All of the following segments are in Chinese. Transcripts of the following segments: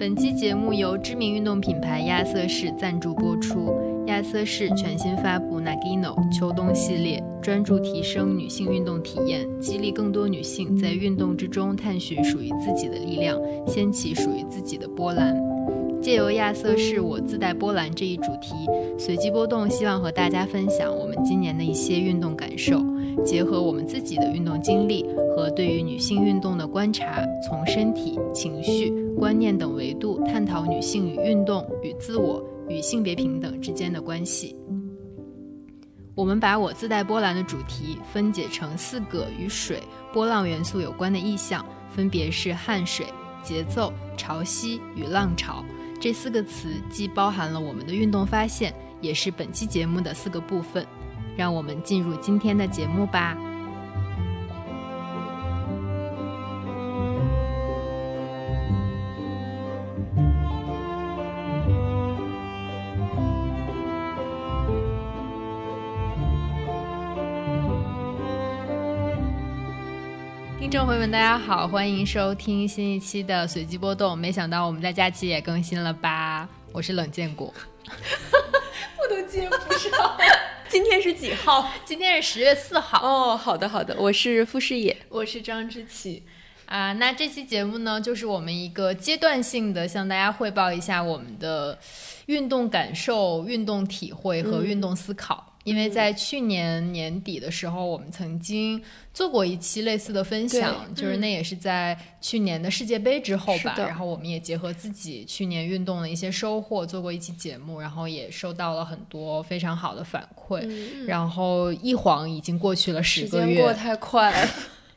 本期节目由知名运动品牌亚瑟士赞助播出。亚瑟士全新发布 Nagino 秋冬系列，专注提升女性运动体验，激励更多女性在运动之中探寻属于自己的力量，掀起属于自己的波澜。借由亚瑟士我自带波澜这一主题，随机波动，希望和大家分享我们今年的一些运动感受，结合我们自己的运动经历和对于女性运动的观察，从身体、情绪、观念等维度探讨女性与运动、与自我、与性别平等之间的关系。我们把我自带波澜的主题分解成四个与水、波浪元素有关的意象，分别是汗水、节奏、潮汐与浪潮。这四个词既包含了我们的运动发现，也是本期节目的四个部分。让我们进入今天的节目吧。们，大家好，欢迎收听新一期的随机波动。没想到我们在假期也更新了吧？我是冷建国，我都接不上。今天是几号？今天是十月四号。哦，好的好的，我是傅诗野，我是张之琪。啊，那这期节目呢，就是我们一个阶段性的向大家汇报一下我们的运动感受、运动体会和运动思考。因为在去年年底的时候，我们曾经做过一期类似的分享，就是那也是在去年的世界杯之后吧。然后我们也结合自己去年运动的一些收获，做过一期节目，然后也收到了很多非常好的反馈。然后一晃已经过去了十个月，时间过太快了。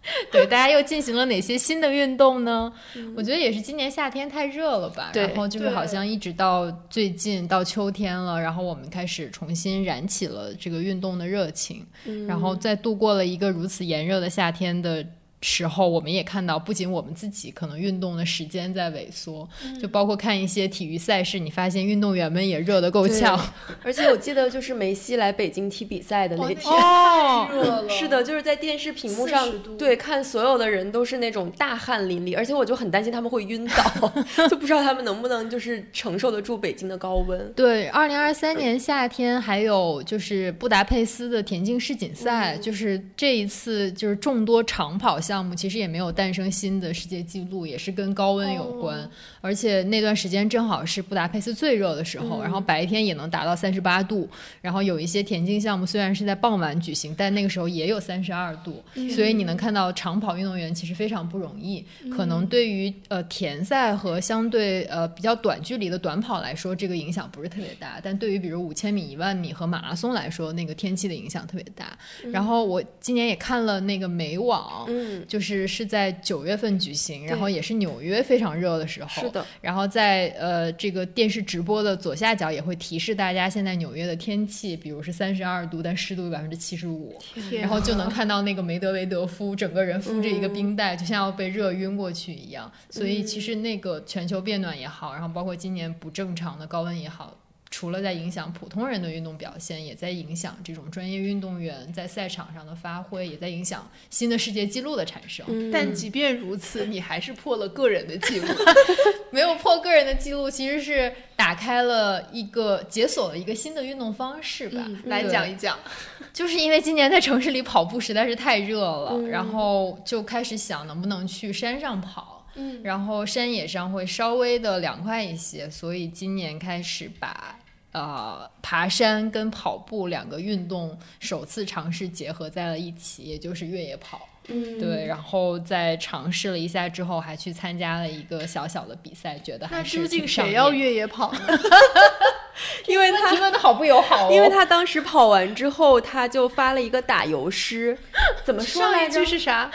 对，大家又进行了哪些新的运动呢？我觉得也是今年夏天太热了吧，然后就是好像一直到最近到秋天了，然后我们开始重新燃起了这个运动的热情，然后在度过了一个如此炎热的夏天的。时候，我们也看到，不仅我们自己可能运动的时间在萎缩，就包括看一些体育赛事，你发现运动员们也热得够呛。而且我记得，就是梅西来北京踢比赛的那天，太热了。是的，就是在电视屏幕上，对，看所有的人都是那种大汗淋漓，而且我就很担心他们会晕倒，就不知道他们能不能就是承受得住北京的高温。对，二零二三年夏天还有就是布达佩斯的田径世锦赛，就是这一次就是众多长跑项。项目其实也没有诞生新的世界纪录，也是跟高温有关。而且那段时间正好是布达佩斯最热的时候，然后白天也能达到三十八度。然后有一些田径项目虽然是在傍晚举行，但那个时候也有三十二度。所以你能看到长跑运动员其实非常不容易。可能对于呃田赛和相对呃比较短距离的短跑来说，这个影响不是特别大。但对于比如五千米、一万米和马拉松来说，那个天气的影响特别大。然后我今年也看了那个美网。就是是在九月份举行，然后也是纽约非常热的时候。然后在呃这个电视直播的左下角也会提示大家现在纽约的天气，比如是三十二度，但湿度有百分之七十五。然后就能看到那个梅德韦德夫整个人敷着一个冰袋，就像要被热晕过去一样。所以其实那个全球变暖也好，然后包括今年不正常的高温也好。除了在影响普通人的运动表现，也在影响这种专业运动员在赛场上的发挥，也在影响新的世界纪录的产生。但即便如此，你还是破了个人的记录，没有破个人的记录，其实是打开了一个解锁了一个新的运动方式吧。来讲一讲，就是因为今年在城市里跑步实在是太热了，然后就开始想能不能去山上跑。嗯，然后山野上会稍微的凉快一些，所以今年开始把。呃，爬山跟跑步两个运动首次尝试结合在了一起，也就是越野跑。嗯，对，然后在尝试了一下之后，还去参加了一个小小的比赛，觉得还是究竟谁要越野跑呢？因为他问的好不友好，因为他当时跑完之后，他就发了一个打油诗，怎么说来着？是啥？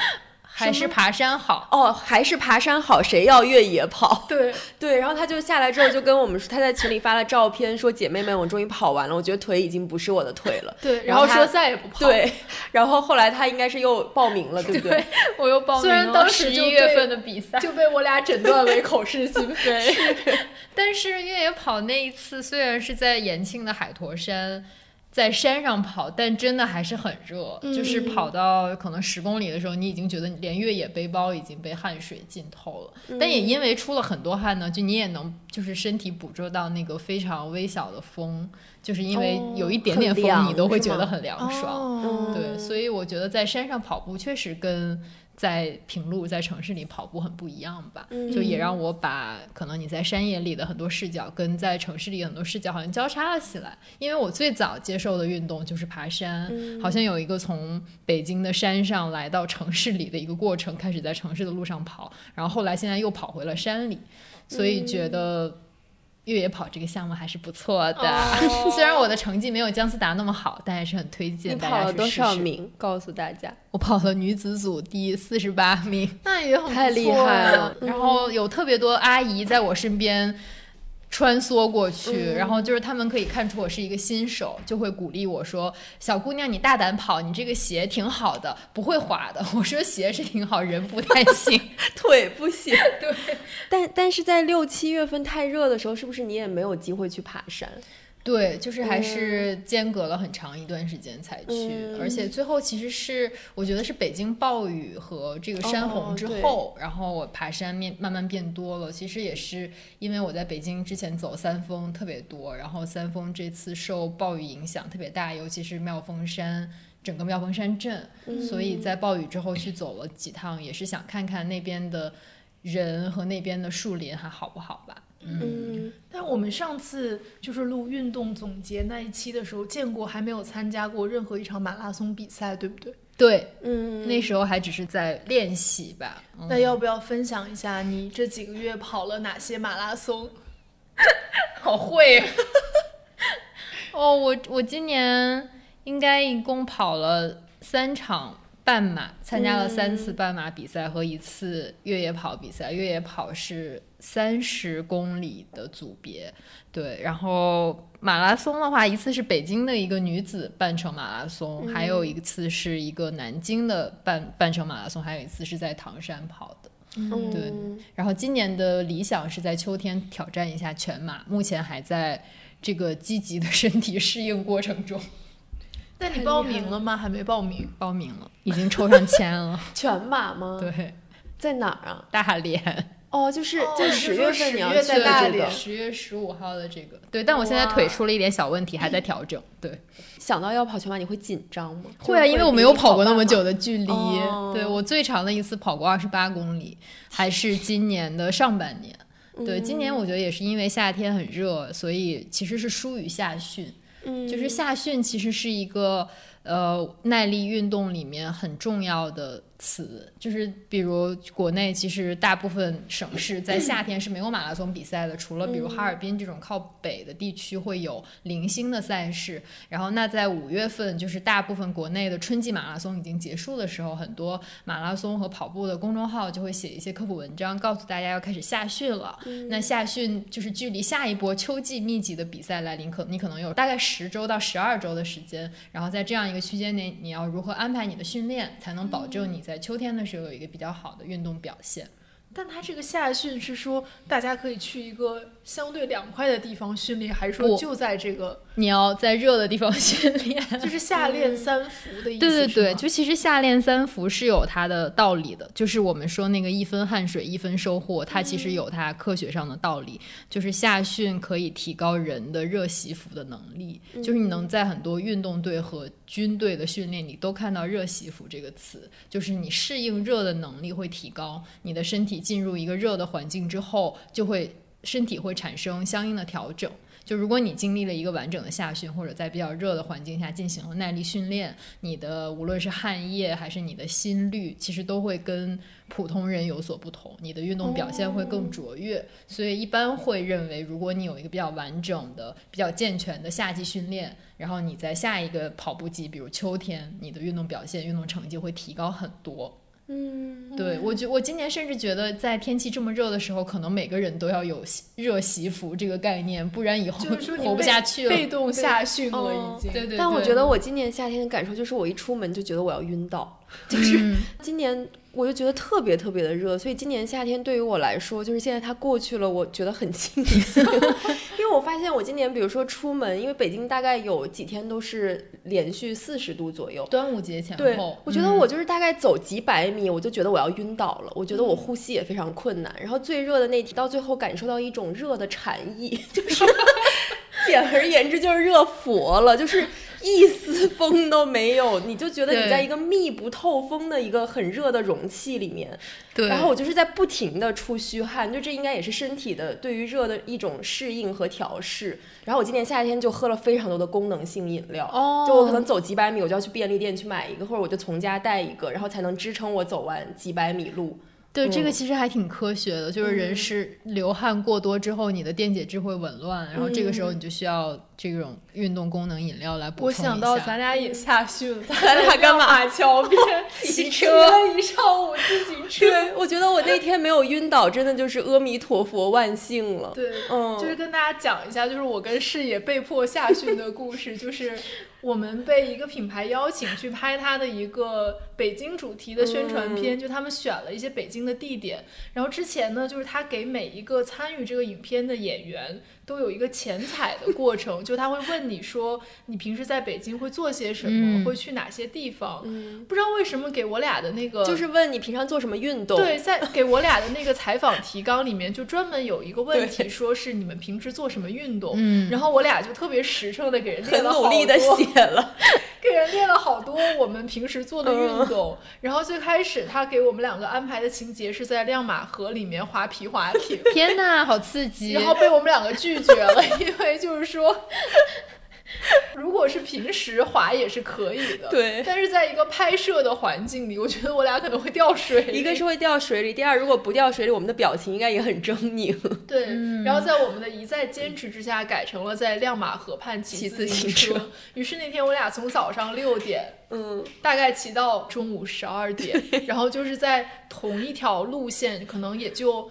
还是爬山好哦，还是爬山好？谁要越野跑？对 对，然后他就下来之后就跟我们说，他在群里发了照片，说姐妹们，我终于跑完了，我觉得腿已经不是我的腿了。对，然后说再也不跑。对，然后后来他应该是又报名了，对不对？我又报名了。虽然当时一月份的比赛就被我俩诊断为口是心非，但是越野跑那一次虽然是在延庆的海坨山。在山上跑，但真的还是很热，就是跑到可能十公里的时候，你已经觉得连越野背包已经被汗水浸透了。但也因为出了很多汗呢，就你也能就是身体捕捉到那个非常微小的风，就是因为有一点点风，你都会觉得很凉爽。对，所以我觉得在山上跑步确实跟。在平路，在城市里跑步很不一样吧？就也让我把可能你在山野里的很多视角，跟在城市里很多视角好像交叉了起来。因为我最早接受的运动就是爬山，好像有一个从北京的山上来到城市里的一个过程，开始在城市的路上跑，然后后来现在又跑回了山里，所以觉得。越野跑这个项目还是不错的，虽然我的成绩没有姜思达那么好，但还是很推荐大家去试试。跑了多少名？告诉大家，我跑了女子组第四十八名，那也很太厉害了。然后有特别多阿姨在我身边。穿梭过去，然后就是他们可以看出我是一个新手，就会鼓励我说：“小姑娘，你大胆跑，你这个鞋挺好的，不会滑的。” 我说：“鞋是挺好，人不太行，腿不行。”对，但但是在六七月份太热的时候，是不是你也没有机会去爬山？对，就是还是间隔了很长一段时间才去，而且最后其实是我觉得是北京暴雨和这个山洪之后，然后我爬山面慢慢变多了。其实也是因为我在北京之前走三峰特别多，然后三峰这次受暴雨影响特别大，尤其是妙峰山整个妙峰山镇，所以在暴雨之后去走了几趟，也是想看看那边的人和那边的树林还好不好吧。嗯，但我们上次就是录运动总结那一期的时候，建国还没有参加过任何一场马拉松比赛，对不对？对，嗯，那时候还只是在练习吧。那要不要分享一下你这几个月跑了哪些马拉松？好会 哦！我我今年应该一共跑了三场。半马参加了三次半马比赛和一次越野跑比赛，越野跑是三十公里的组别，对。然后马拉松的话，一次是北京的一个女子半程马拉松，还有一次是一个南京的半半程马拉松，还有一次是在唐山跑的，对。然后今年的理想是在秋天挑战一下全马，目前还在这个积极的身体适应过程中。那你报名了吗？还没报名，报名了，已经抽上签了。全马吗？对，在哪儿啊？大连。哦，就是就十月份你要去大连，十月十五号的这个。对，但我现在腿出了一点小问题，还在调整。对，想到要跑全马，你会紧张吗？会啊，因为我没有跑过那么久的距离。对我最长的一次跑过二十八公里，还是今年的上半年。对，今年我觉得也是因为夏天很热，所以其实是疏于夏训。就是夏训其实是一个呃耐力运动里面很重要的。词就是，比如国内其实大部分省市在夏天是没有马拉松比赛的，除了比如哈尔滨这种靠北的地区会有零星的赛事。然后那在五月份，就是大部分国内的春季马拉松已经结束的时候，很多马拉松和跑步的公众号就会写一些科普文章，告诉大家要开始夏训了。那夏训就是距离下一波秋季密集的比赛来临，可你可能有大概十周到十二周的时间。然后在这样一个区间内，你要如何安排你的训练，才能保证你。在秋天的时候有一个比较好的运动表现。但他这个夏训是说大家可以去一个相对凉快的地方训练，还是说就在这个你要在热的地方训练？就是夏练三伏的意思。对对对，就其实夏练三伏是有它的道理的。就是我们说那个一分汗水一分收获，它其实有它科学上的道理。就是夏训可以提高人的热习服的能力，就是你能在很多运动队和军队的训练里都看到热习服这个词，就是你适应热的能力会提高，你的身体。进入一个热的环境之后，就会身体会产生相应的调整。就如果你经历了一个完整的夏训，或者在比较热的环境下进行了耐力训练，你的无论是汗液还是你的心率，其实都会跟普通人有所不同，你的运动表现会更卓越。所以一般会认为，如果你有一个比较完整的、比较健全的夏季训练，然后你在下一个跑步季，比如秋天，你的运动表现、运动成绩会提高很多。嗯，对我觉我今年甚至觉得，在天气这么热的时候，可能每个人都要有热习服这个概念，不然以后活不下去了。被动下训了已经。对对。但我觉得我今年夏天的感受就是，我一出门就觉得我要晕倒，就是今年我就觉得特别特别的热，所以今年夏天对于我来说，就是现在它过去了，我觉得很庆幸，因为为我发现我今年，比如说出门，因为北京大概有几天都是连续四十度左右，端午节前对后，，我觉得我就是大概走几百米，我就觉得我要晕倒了，我觉得我呼吸也非常困难。然后最热的那天，到最后感受到一种热的禅意，就是 简而言之就是热佛了，就是一丝风都没有，你就觉得你在一个密不透风的一个很热的容器里面，对，然后我就是在不停的出虚汗，就这应该也是身体的对于热的一种适应和调试。然后我今年夏天就喝了非常多的功能性饮料，哦就我可能走几百米，我就要去便利店去买一个，或者我就从家带一个，然后才能支撑我走完几百米路。对，这个嗯其实还挺科学的，就是人是流汗过多之后，你的电解质会紊乱，然后这个时候你就需要这种运动功能饮料来补充一下。想到咱俩也下训了，咱 俩干嘛马桥边 骑骑车了一上午自行 车。对，我觉得我那天没有晕倒，真的就是阿弥陀佛万幸了。对，嗯，就是跟大家讲一下，就是我跟视野被迫下训的故事，就是我们被一个品牌邀请去拍他的一个北京主题的宣传片，就他们选了一些北京的地点，然后之前呢，就是他给每一个参与这个影片的演员都有一个前采的过程，就他会问你说你平时在北京会做些什么，嗯会去哪些地方，嗯，不知道为什么给我俩的那个就是问你平常做什么运动？对，在 给我俩的那个采访提纲里面，就专门有一个问题，说是你们平时做什么运动。嗯然后我俩就特别实诚的给人列很了好努力的，写了。给人列了好多我们平时做的运动。嗯然后最开始他给我们两个安排的情节是在亮马河里面划皮划艇，天呐，好刺激！然后被我们两个拒绝了，因为就是说。如果是平时滑也是可以的，对但是在一个拍摄的环境里，我觉得我俩可能会掉水里。一个是会掉水里，第二如果不掉水里，我们的表情应该也很狰狞。对，嗯然后在我们的一再坚持之下，改成了在亮马河畔骑骑自自行车车。于是那天我俩从早上六点嗯，大概骑到中午十二点，然后就是在同一条路线，可能也就。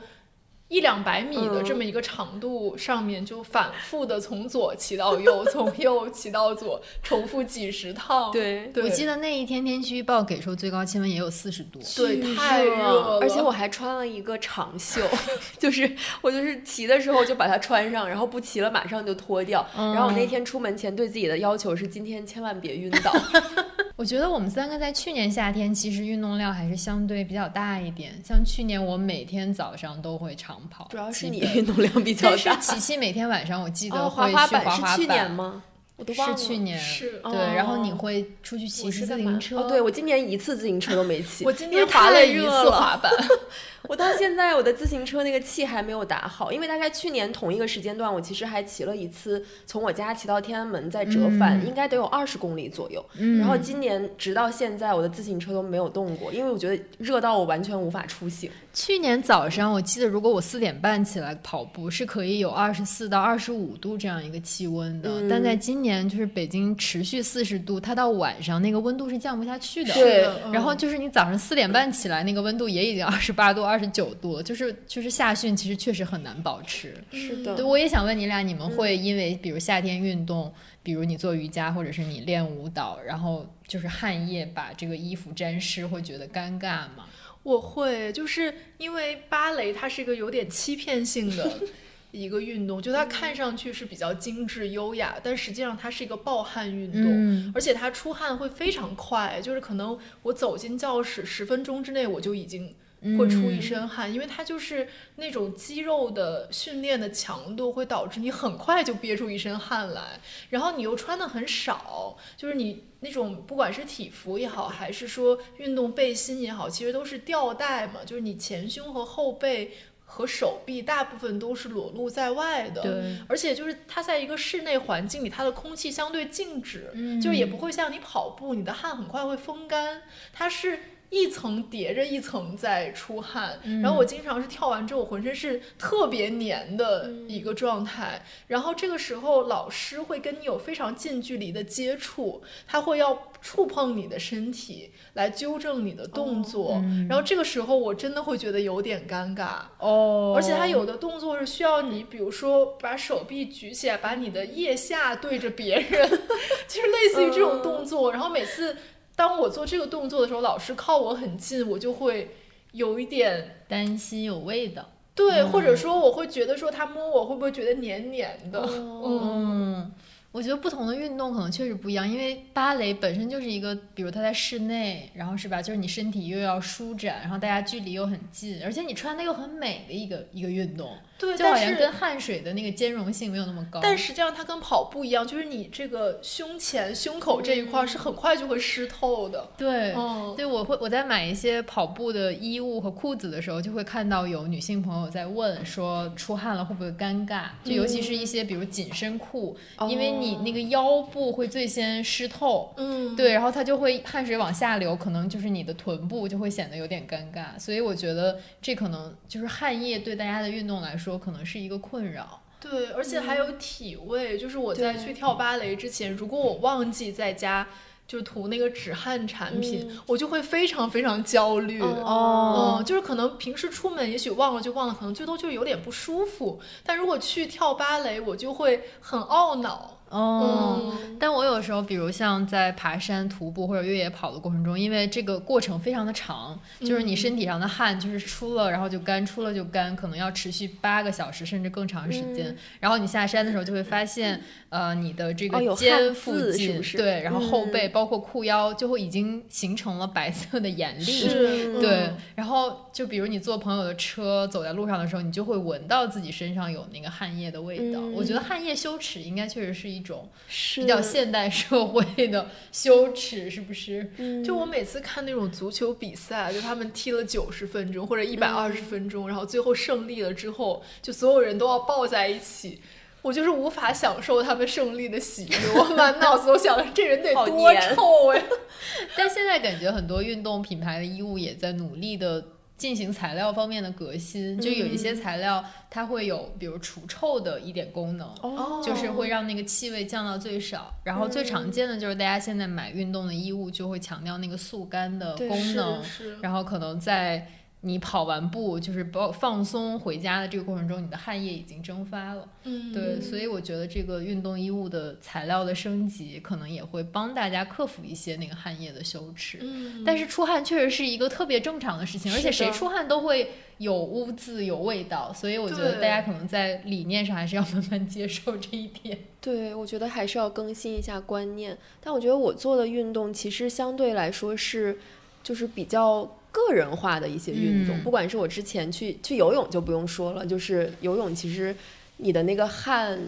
一两百米的嗯这么一个长度上面，就反复的从左骑到右，从右骑到左，重复几十趟。对对，我记得那一天天气预报给出最高气温也有四十度。对太热了而且我还穿了一个长袖，就是我就是骑的时候就把它穿上，然后不骑了马上就脱掉。嗯然后我那天出门前对自己的要求是，今天千万别晕倒。我觉得我们三个在去年夏天其实运动量还是相对比较大一点，像去年我每天早上都会长跑，主要是你运动 量比较但是大。琪琪每天晚上我记得滑去滑滑板是去年，吗？我都忘了。是去年，是对，然后你哦会出去骑骑自行车，哦，对我今年一次自行车都没骑。我今天滑了一次滑板，我到现在我的自行车那个气还没有打好，因为大概去年同一个时间段，我其实还骑了一次，从我家骑到天安门再折返，嗯应该得有二十公里左右。嗯然后今年直到现在，我的自行车都没有动过，因为我觉得热到我完全无法出行。去年早上，我记得如果我四点半起来跑步，是可以有二十四到二十五度这样一个气温的。嗯但在今年，就是北京持续四十度，它到晚上那个温度是降不下去的。对嗯然后就是你早上四点半起来，那个温度也已经 二十八度、二十九度了，就是就是夏训其实确实很难保持。是的对，我也想问你俩，你们会因为比如夏天运动，比如你做瑜伽或者是你练舞蹈，然后就是汗液把这个衣服沾湿，会觉得尴尬吗？我会，就是因为芭蕾它是一个有点欺骗性的 一个运动，就它看上去是比较精致优雅，但实际上它是一个暴汗运动。嗯而且它出汗会非常快，就是可能我走进教室十分钟之内，我就已经会出一身汗，因为它就是那种肌肉的训练的强度会导致你很快就憋出一身汗来，然后你又穿的很少，就是你那种不管是体服也好，还是说运动背心也好，其实都是吊带嘛，就是你前胸和后背。和手臂大部分都是裸露在外的，对，而且就是它在一个室内环境里，它的空气相对静止，嗯就是也不会像你跑步，你的汗很快会风干，它是一层叠着一层在出汗。嗯然后我经常是跳完之后，我浑身是特别黏的嗯一个状态。然后这个时候，老师会跟你有非常近距离的接触，他会要触碰你的身体来纠正你的动作。嗯然后这个时候，我真的会觉得有点尴尬。哦而且他有的动作是需要你，比如说把手臂举起来，把你的腋下对着别人，就是类似于这种动作。然后每次当我做这个动作的时候，老师靠我很近，我就会有一点担心有味道。对，或者说我会觉得说他摸我会不会觉得黏黏的？嗯，嗯，我觉得不同的运动可能确实不一样，因为芭蕾本身就是一个，比如它在室内，然后是吧，就是你身体又要舒展，然后大家距离又很近，而且你穿的又很美的一个一个运动，对，就好但是像跟汗水的那个兼容性没有那么高。但实际上它跟跑步一样，就是你这个胸前、胸口这一块儿是很快就会湿透的。对，嗯，对，我会我在买一些跑步的衣物和裤子的时候，就会看到有女性朋友在问说出汗了会不会尴尬？就尤其是一些比如紧身裤，因为你那个腰部会最先湿透。嗯，对，然后它就会汗水往下流，可能就是你的臀部就会显得有点尴尬，所以我觉得这可能就是汗液对大家的运动来说可能是一个困扰。对，而且还有体味，就是我在去跳芭蕾之前，如果我忘记在家就涂那个止汗产品，我就会非常非常焦虑。哦嗯，就是可能平时出门也许忘了就忘了，可能最多就是有点不舒服。但如果去跳芭蕾，我就会很懊恼。哦，嗯。但我有时候，比如像在爬山、徒步或者越野跑的过程中，因为这个过程非常的长，就是你身体上的汗就是出了然后就干，出了就干，可能要持续八个小时甚至更长时间。然后你下山的时候就会发现，呃，你的这个肩汗附近，对，然后后背、包括裤腰就会已经形成了白色的眼粒。是，对嗯，然后就比如你坐朋友的车走在路上的时候，你就会闻到自己身上有那个汗液的味道。我觉得汗液羞耻应该确实是一种比较现代社会的羞耻，是不是？就我每次看那种足球比赛，就他们踢了九十分钟或者一百二十分钟，然后最后胜利了之后，就所有人都要抱在一起。我就是无法享受他们胜利的喜悦，我满脑子都想着这人得多臭呀！但现在感觉很多运动品牌的衣物也在努力的进行材料方面的革新，就有一些材料它会有，比如除臭的一点功能。哦。就是会让那个气味降到最少，然后最常见的就是大家现在买运动的衣物就会强调那个速干的功能，然后可能在你跑完步就是包放松回家的这个过程中，你的汗液已经蒸发了。嗯，对，所以我觉得这个运动衣物的材料的升级，可能也会帮大家克服一些那个汗液的羞耻。嗯，但是出汗确实是一个特别正常的事情，而且谁出汗都会有污渍、有味道，所以我觉得大家可能在理念上还是要慢慢接受这一点。对，我觉得还是要更新一下观念。但我觉得我做的运动其实相对来说是，就是比较个人化的一些运动。嗯不管是我之前去去游泳就不用说了，就是游泳其实你的那个汗，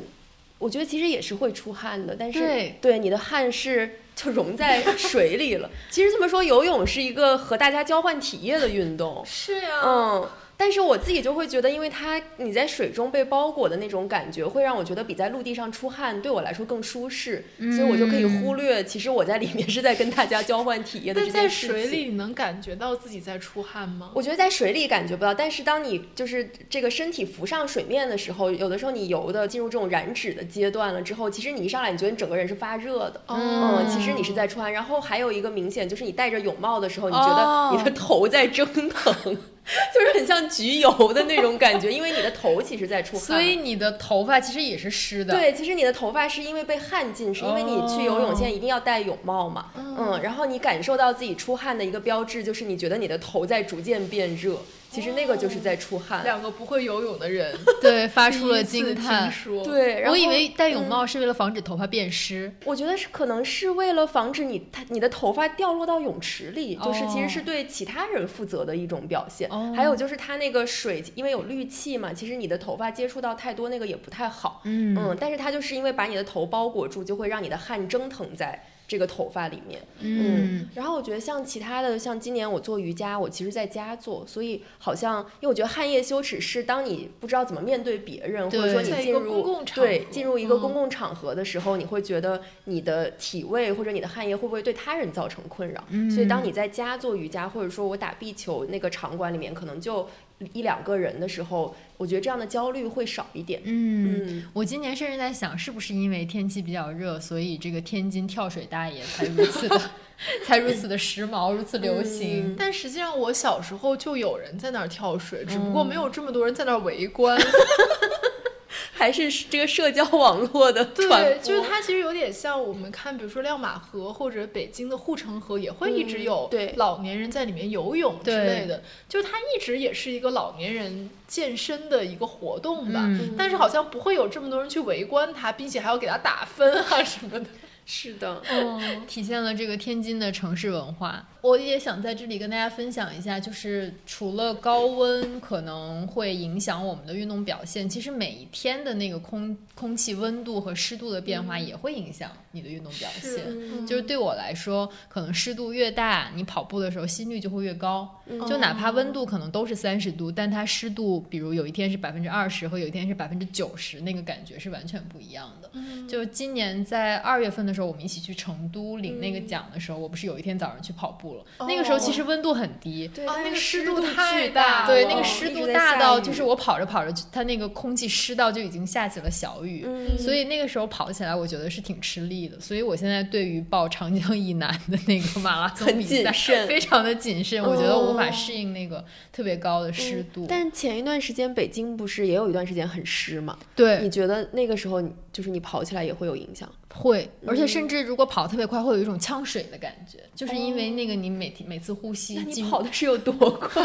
我觉得其实也是会出汗的，但是对你的汗是就融在水里了。其实这么说，游泳是一个和大家交换体液的运动。是呀，嗯，但是我自己就会觉得，因为它你在水中被包裹的那种感觉，会让我觉得比在陆地上出汗对我来说更舒适，所以我就可以忽略，其实我在里面是在跟大家交换体液的这但在件事情。水里你能感觉到自己在出汗吗？我觉得在水里感觉不到，但是当你就是这个身体浮上水面的时候，有的时候你游的进入这种燃脂的阶段了之后，其实你一上来，你觉得你整个人是发热的。哦嗯，其实你是在出汗，然后还有一个明显就是你戴着泳帽的时候，你觉哦得你的头在蒸腾，就是很像焗油的那种感觉，因为你的头其实在出汗。所以你的头发其实也是湿的。，对，其实你的头发是因为被汗浸湿，因为你去游泳现在一定要戴泳帽嘛，嗯，然后你感受到自己出汗的一个标志就是你觉得你的头在逐渐变热，其实那个就是在出汗。两个不会游泳的人 对，发出了惊叹。说，对，我以为戴泳帽是为了防止头发变湿。我觉得是可能是为了防止你它你的头发掉落到泳池里，就是其实是对其他人负责的一种表现。哦还有就是它那个水，因为有氯气嘛，其实你的头发接触到太多那个也不太好。嗯嗯，但是它就是因为把你的头包裹住，就会让你的汗蒸腾在这个头发里面。嗯，然后我觉得像其他的，像今年我做瑜伽，我其实在家做，所以好像因为我觉得汗液羞耻是当你不知道怎么面对别人，或者说你进入公共场对进入一个嗯。公共场合的时候，你会觉得你的体味或者你的汗液会不会对他人造成困扰？所以当你在家做瑜伽，或者说我打壁球那个场馆里面可能就一两个人的时候，我觉得这样的焦虑会少一点。嗯，嗯，我今年甚至在想，是不是因为天气比较热，所以这个天津跳水大爷才如此的，才如此的时髦，如此流行。但实际上我小时候就有人在那儿跳水，只不过没有这么多人在那儿围观。还是这个社交网络的。对，就是它其实有点像我们看，比如说亮马河或者北京的护城河，也会一直有对老年人在里面游泳之类的。就是它一直也是一个老年人健身的一个活动吧，嗯但是好像不会有这么多人去围观它，并且还要给它打分啊什么的。是的，嗯，体现了这个天津的城市文化。我也想在这里跟大家分享一下，就是除了高温可能会影响我们的运动表现，其实每一天的那个空空气温度和湿度的变化也会影响你的运动表现。嗯就是对我来说，可能湿度越大，你跑步的时候心率就会越高。嗯就哪怕温度可能都是三十度，但它湿度，比如有一天是百分之二十和有一天是百分之九十，那个感觉是完全不一样的。就今年在二月份的时候，我们一起去成都领那个奖的时候，我不是有一天早上去跑步了。那个时候其实温度很低，对啊那个湿湿度太大大对，那个湿度大到就是我跑着跑着，它那个空气湿到就已经下起了小雨。嗯所以那个时候跑起来，我觉得是挺吃力的。所以我现在对于报长江以南的那个马拉松比赛谨慎非常的谨慎。我觉得无法哦适应那个特别高的湿度。但前一段时间北京不是也有一段时间很湿嘛？你，觉得那个时候就是你跑起来也会有影响？会，而且嗯甚至如果跑特别快，会有一种呛水的感觉，就是因为那个你每天每次呼吸那你跑的是有多快？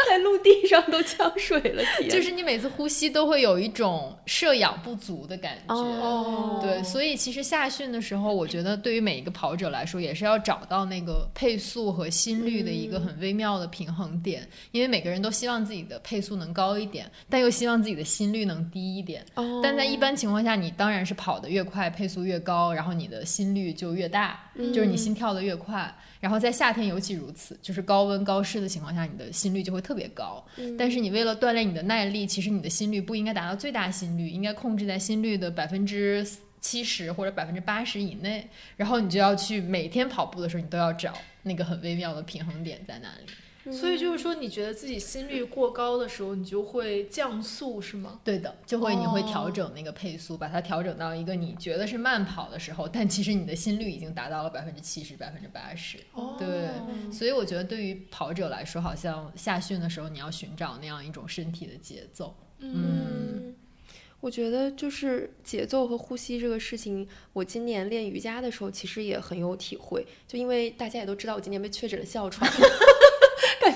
在陆地上都呛水了，就是你每次呼吸都会有一种摄氧不足的感觉。哦，对，所以其实下训的时候，我觉得对于每一个跑者来说，也是要找到那个配速和心率的一个很微妙的平衡点，因为每个人都希望自己的配速能高一点，但又希望自己的心率能低一点。哦但在一般情况下，你当然是跑得越快，配速越高，然后你的心率就越大，就是你心跳的越快。然后在夏天尤其如此，就是高温高湿的情况下，你的心率就会特别高。但是你为了锻炼你的耐力，其实你的心率不应该达到最大心率，应该控制在心率的百分之七十或者百分之八十以内。然后你就要去每天跑步的时候，你都要找那个很微妙的平衡点在哪里。所以就是说，你觉得自己心率过高的时候，你就会降速，是吗？对的，就会你会哦调整那个配速，把它调整到一个你觉得是慢跑的时候，但其实你的心率已经达到了百分之七十、百分之八十。哦对，所以我觉得对于跑者来说，好像下训的时候你要寻找那样一种身体的节奏。嗯，我觉得就是节奏和呼吸这个事情，我今年练瑜伽的时候其实也很有体会。就因为大家也都知道，我今年被确诊了哮喘，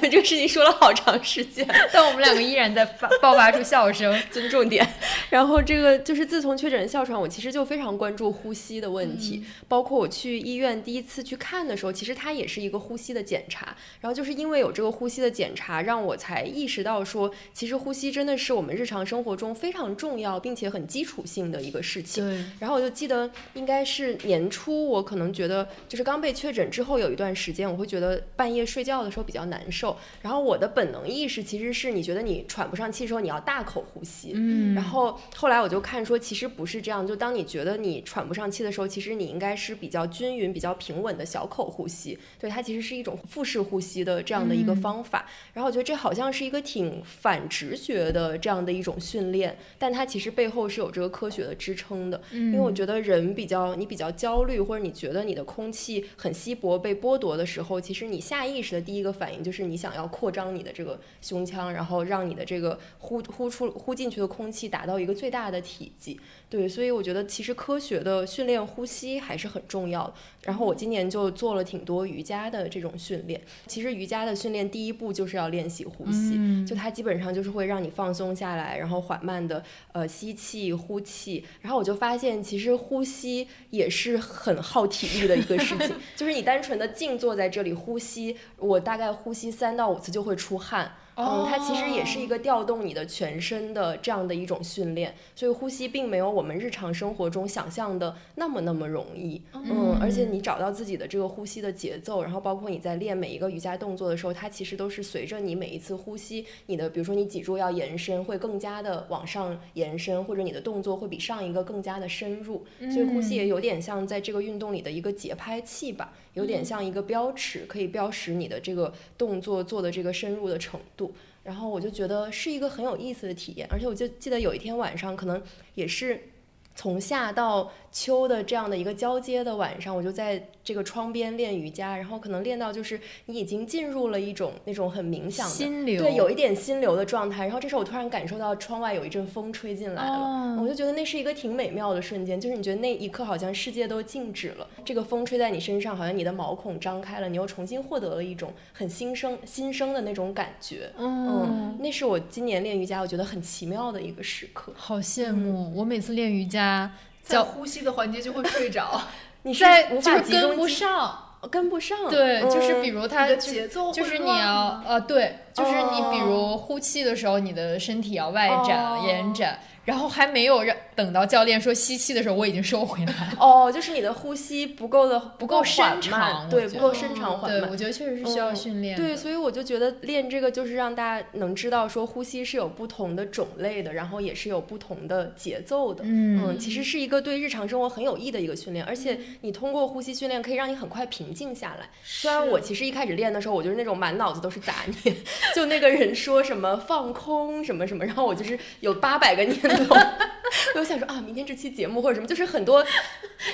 这个事情说了好长时间。但我们两个依然在发爆发出笑声。尊重点。然后这个就是自从确诊哮喘，我其实就非常关注呼吸的问题，包括我去医院第一次去看的时候，其实它也是一个呼吸的检查。然后就是因为有这个呼吸的检查，让我才意识到说，其实呼吸真的是我们日常生活中非常重要并且很基础性的一个事情。对，然后我就记得应该是年初，我可能觉得就是刚被确诊之后有一段时间，我会觉得半夜睡觉的时候比较难受。然后我的本能意识其实是你觉得你喘不上气的时候，你要大口呼吸。嗯然后后来我就看说，其实不是这样。就当你觉得你喘不上气的时候，其实你应该是比较均匀、比较平稳的小口呼吸。对，它其实是一种腹式呼吸的这样的一个方法。然后我觉得这好像是一个挺反直觉的这样的一种训练，但它其实背后是有这个科学的支撑的。嗯因为我觉得人比较你比较焦虑，或者你觉得你的空气很稀薄被剥夺的时候，其实你下意识的第一个反应就是你想要扩张你的这个胸腔，然后让你的这个呼呼出呼进去的空气达到一个最大的体积。对，所以我觉得其实科学的训练呼吸还是很重要的。然后我今年就做了挺多瑜伽的这种训练。其实瑜伽的训练第一步就是要练习呼吸，嗯就它基本上就是会让你放松下来，然后缓慢的呃吸气、呼气。然后我就发现，其实呼吸也是很耗体力的一个事情，就是你单纯的静坐在这里呼吸，我大概呼吸三三到五次就会出汗。嗯，它其实也是一个调动你的全身的这样的一种训练，所以呼吸并没有我们日常生活中想象的那么那么容易。嗯，而且你找到自己的这个呼吸的节奏，然后包括你在练每一个瑜伽动作的时候，它其实都是随着你每一次呼吸，你的比如说你脊柱要延伸，会更加的往上延伸，或者你的动作会比上一个更加的深入。所以呼吸也有点像在这个运动里的一个节拍器吧，有点像一个标尺，可以标识你的这个动作做的这个深入的程度。然后我就觉得是一个很有意思的体验，而且我就记得有一天晚上，可能也是从下到秋的这样的一个交接的晚上，我就在这个窗边练瑜伽，然后可能练到就是你已经进入了一种那种很冥想的心流对，有一点心流的状态。然后这时候我突然感受到窗外有一阵风吹进来了，哦我就觉得那是一个挺美妙的瞬间，就是你觉得那一刻好像世界都静止了，这个风吹在你身上，好像你的毛孔张开了，你又重新获得了一种很新生新生的那种感觉。嗯，那是我今年练瑜伽我觉得很奇妙的一个时刻。好羡慕！我每次练瑜伽，在呼吸的环节就会睡着，你在就是跟不上，跟不上，对，就是嗯比如他的就节奏就是你要吗？呃，对，就是你比哦如呼气的时候，你的身体要外展、哦延展，然后还没有让等到教练说吸气的时候，我已经收回来了。哦，就是你的呼吸不够的不够深缓长慢对，不够深长缓慢对，慢我。觉得确实是需要嗯训练的。对，所以我就觉得练这个就是让大家能知道说呼吸是有不同的种类的，然后也是有不同的节奏的。嗯其实是一个对日常生活很有益的一个训练，而且你通过呼吸训练可以让你很快平静下来。虽然我其实一开始练的时候，我就是那种满脑子都是杂念，就那个人说什么放空什么什么，然后我就是有八百个念头，我就想说啊，明天这期节目或者什么，就是很多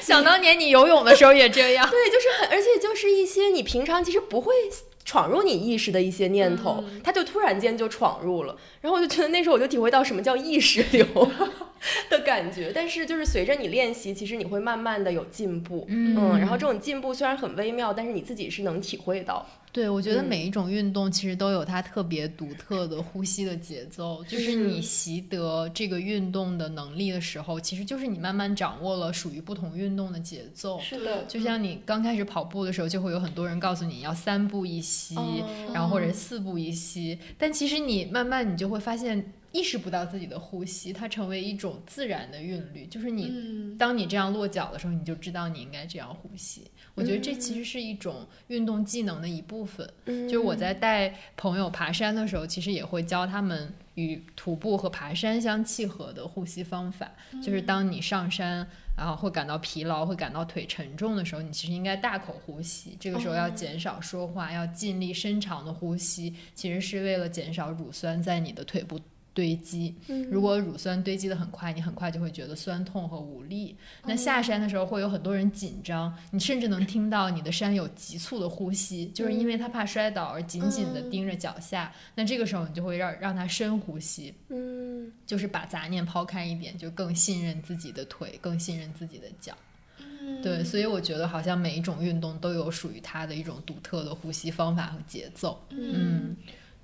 想当年你游泳的时候也这样。对，就是很，而且就是一些你平常其实不会闯入你意识的一些念头，它就突然间就闯入了。然后我就觉得那时候我就体会到什么叫意识流 的感觉。但是就是随着你练习，其实你会慢慢的有进步，嗯然后这种进步虽然很微妙，但是你自己是能体会到。对，我觉得嗯每一种运动其实都有它特别独特的呼吸的节奏。就是是你习得这个运动的能力的时候，其实就是你慢慢掌握了属于不同运动的节奏。是的，就像你刚开始跑步的时候，就会有很多人告诉你要三步一吸，哦然后或者四步一吸，但其实你慢慢你就会发现。意识不到自己的呼吸，它成为一种自然的韵律。就是你，嗯当你这样落脚的时候，你就知道你应该这样呼吸。我觉得这其实是一种运动技能的一部分。嗯就是我在带朋友爬山的时候，其实也会教他们与徒步和爬山相契合的呼吸方法。就是当你上山，然后会感到疲劳，会感到腿沉重的时候，你其实应该大口呼吸。这个时候要减少说话，要尽力深长的呼吸，其实是为了减少乳酸在你的腿部。堆积，如果乳酸堆积的很快，你很快就会觉得酸痛和无力。那下山的时候会有很多人紧张，你甚至能听到你的山友急促的呼吸，就是因为他怕摔倒而紧紧的盯着脚下。那这个时候你就会让让他深呼吸，嗯，就是把杂念抛开一点，就更信任自己的腿，更信任自己的脚。对，所以我觉得好像每一种运动都有属于它的一种独特的呼吸方法和节奏。嗯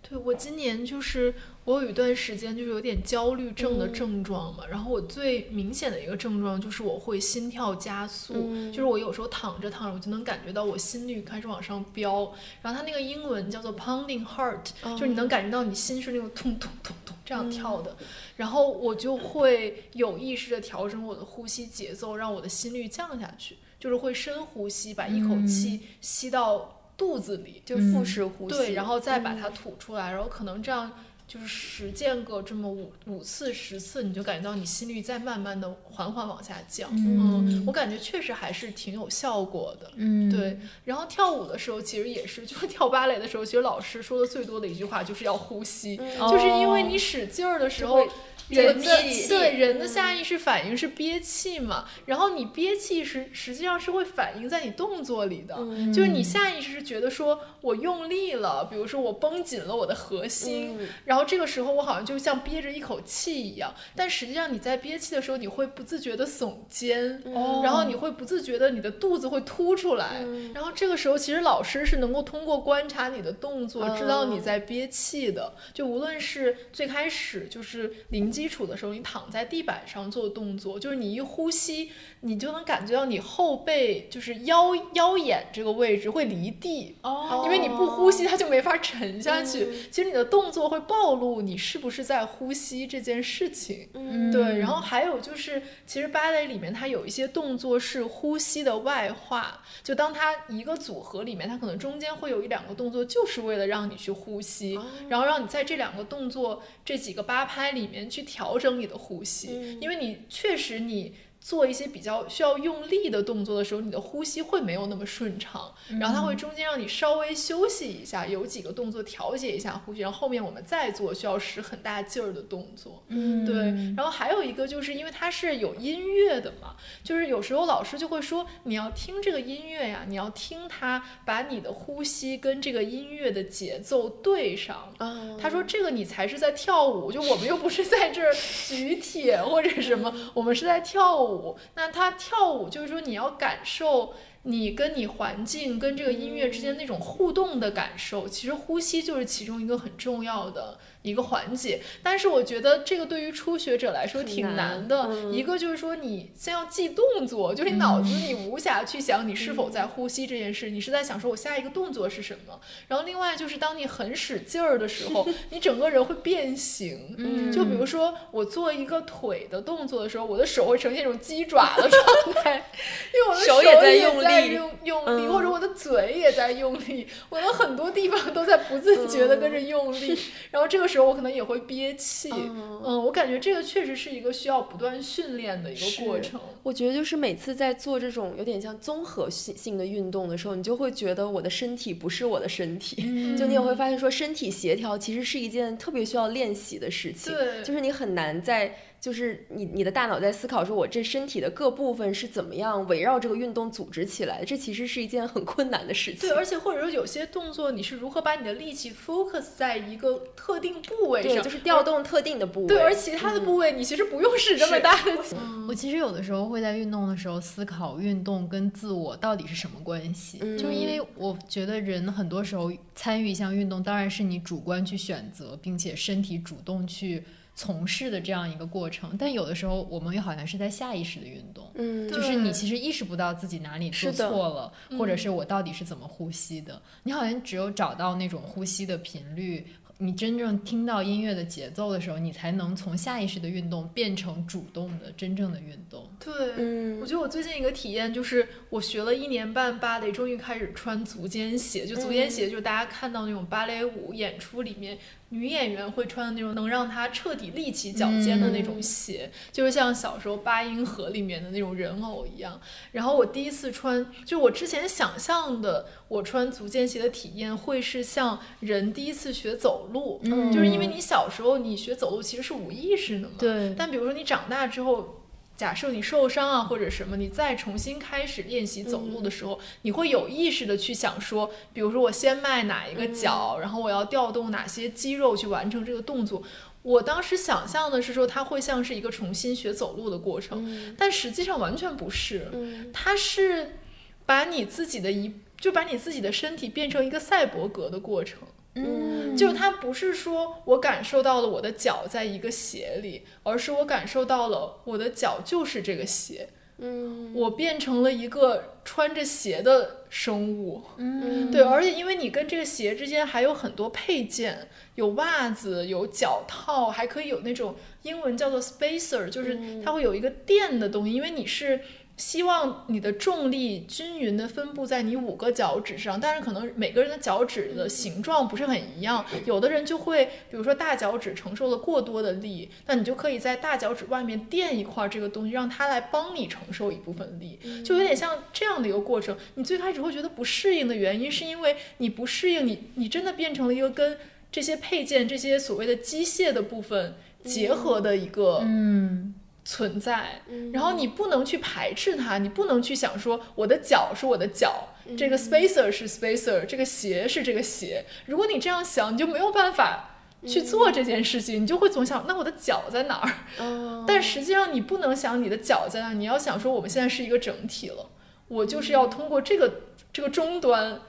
对我今年就是我有一段时间就是有点焦虑症嗯。的症状嘛，然后我最明显的一个症状就是我会心跳加速，嗯。就是我有时候躺着躺着我就能感觉到我心率开始往上飙，然后它那个英文叫做 pounding heart，、就是你能感觉到你心是那种咚咚咚咚这样跳的，然后我就会有意识的调整我的呼吸节奏，让我的心率降下去，就是会深呼吸，把一口气吸到肚子里，就腹式呼吸，对，然后再把它吐出来，然后可能这样就是实践个这么五五次十次，你就感觉到你心率在慢慢的缓缓往下降。嗯，我感觉确实还是挺有效果的。嗯，对，然后跳舞的时候其实也是，就是跳芭蕾的时候，其实老师说的最多的一句话就是要呼吸，就是因为你使劲儿的时候会。人的对人的下意识反应是憋气嘛，然后你憋气是实际上是会反映在你动作里的，就是你下意识是觉得说我用力了，比如说我绷紧了我的核心，嗯然后这个时候我好像就像憋着一口气一样，但实际上你在憋气的时候，你会不自觉的耸肩，哦然后你会不自觉的你的肚子会凸出来，然后这个时候其实老师是能够通过观察你的动作，知道你在憋气的。就无论是最开始就是零基础的时候，你躺在地板上做动作，就是你一呼吸，你就能感觉到你后背就是腰腰眼这个位置会离地，哦因为你不呼吸，它就没法沉下去。其实你的动作会暴露你是不是在呼吸这件事情。嗯对，然后还有就是，其实芭蕾里面它有一些动作是呼吸的外化，就当它一个组合里面，它可能中间会有一两个动作，就是为了让你去呼吸，然后让你在这两个动作这几个八拍里面去调整你的呼吸，因为你确实你做一些比较需要用力的动作的时候，你的呼吸会没有那么顺畅，然后它会中间让你稍微休息一下，有几个动作调节一下呼吸，然后后面我们再做需要使很大劲儿的动作。嗯，对，然后还有一个就是因为它是有音乐的嘛，就是有时候老师就会说你要听这个音乐呀，你要听它把你的呼吸跟这个音乐的节奏对上。啊，他说这个你才是在跳舞，就我们又不是在这儿举铁或者什么，我们是在跳舞。那他跳舞就是说你要感受。你跟你环境跟这个音乐之间那种互动的感受，其实呼吸就是其中一个很重要的一个环节。但是我觉得这个对于初学者来说挺难难的。嗯一个就是说你先要记动作，就是你脑子你无暇去想你是否在呼吸这件事，你是在想说我下一个动作是什么。然后另外就是当你很使劲儿的时候，你整个人会变形。嗯就比如说我做一个腿的动作的时候，我的手会呈现一种鸡爪的状态，因为我的手也也在用力用用力，嗯或者我的嘴也在用力，我的很多地方都在不自觉的跟着用力，然后这个时候我可能也会憋气。嗯嗯，我感觉这个确实是一个需要不断训练的一个过程。我觉得就是每次在做这种有点像综合性性的运动的时候，你就会觉得我的身体不是我的身体，嗯就你也会发现说身体协调其实是一件特别需要练习的事情，对就是你很难在。就是你，你的大脑在思考说，我这身体的各部分是怎么样围绕这个运动组织起来的，这其实是一件很困难的事情。对，而且或者说有些动作，你是如何把你的力气 focus 在一个特定部位对，上，就是调动特定的部位。对，而其他的部位你其实不用使这么大的 劲。我其实有的时候会在运动的时候思考运动跟自我到底是什么关系，嗯就是因为我觉得人很多时候参与一项运动，当然是你主观去选择，并且身体主动去从事的这样一个过程，但有的时候我们又好像是在下意识的运动。嗯，就是你其实意识不到自己哪里做错了，或者嗯是我到底是怎么呼吸的。你好像只有找到那种呼吸的频率，你真正听到音乐的节奏的时候，你才能从下意识的运动变成主动的真正的运动。对，嗯我觉得我最近一个体验就是，我学了一年半芭蕾，终于开始穿足尖鞋。就足尖鞋，就是大家看到那种芭蕾舞演出里面女演员会穿的那种能让她彻底立起脚尖的那种鞋，就是像小时候八音盒里面的那种人偶一样。然后我第一次穿，就我之前想象的，我穿足尖鞋的体验会是像人第一次学走路，嗯就是因为你小时候你学走路其实是无意识的嘛，对但比如说你长大之后，假设你受伤啊或者什么，你再重新开始练习走路的时候，你会有意识的去想说，比如说我先迈哪一个脚，然后我要调动哪些肌肉去完成这个动作。我当时想象的是说，它会像是一个重新学走路的过程，但实际上完全不是。嗯它是把你自己的一，就把你自己的身体变成一个赛博格的过程。嗯就是它不是说我感受到了我的脚在一个鞋里，而是我感受到了我的脚就是这个鞋，嗯我变成了一个穿着鞋的生物。嗯对，而且因为你跟这个鞋之间还有很多配件，有袜子，有脚套，还可以有那种英文叫做 spacer，就是它会有一个垫的东西，因为你是。希望你的重力均匀的分布在你五个脚趾上，但是可能每个人的脚趾的形状不是很一样，有的人就会，比如说大脚趾承受了过多的力，那你就可以在大脚趾外面垫一块这个东西，让它来帮你承受一部分力，就有点像这样的一个过程。你最开始会觉得不适应的原因，是因为你不适应，你你真的变成了一个跟这些配件、这些所谓的机械的部分结合的一个嗯，存在，然后你不能去排斥它，你不能去想说我的脚是我的脚，这个 spacer 是 spacer，这个鞋是这个鞋。如果你这样想，你就没有办法去做这件事情，你就会总想那我的脚在哪儿？哦但实际上你不能想你的脚在哪，你要想说我们现在是一个整体了，我就是要通过这个这个终端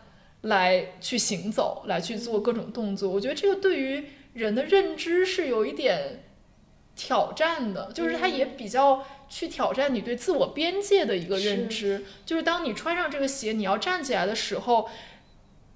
来去行走，来去做各种动作。我觉得这个对于人的认知是有一点挑战的，就是它也比较去挑战你对自我边界的一个认知。就是当你穿上这个鞋，你要站起来的时候。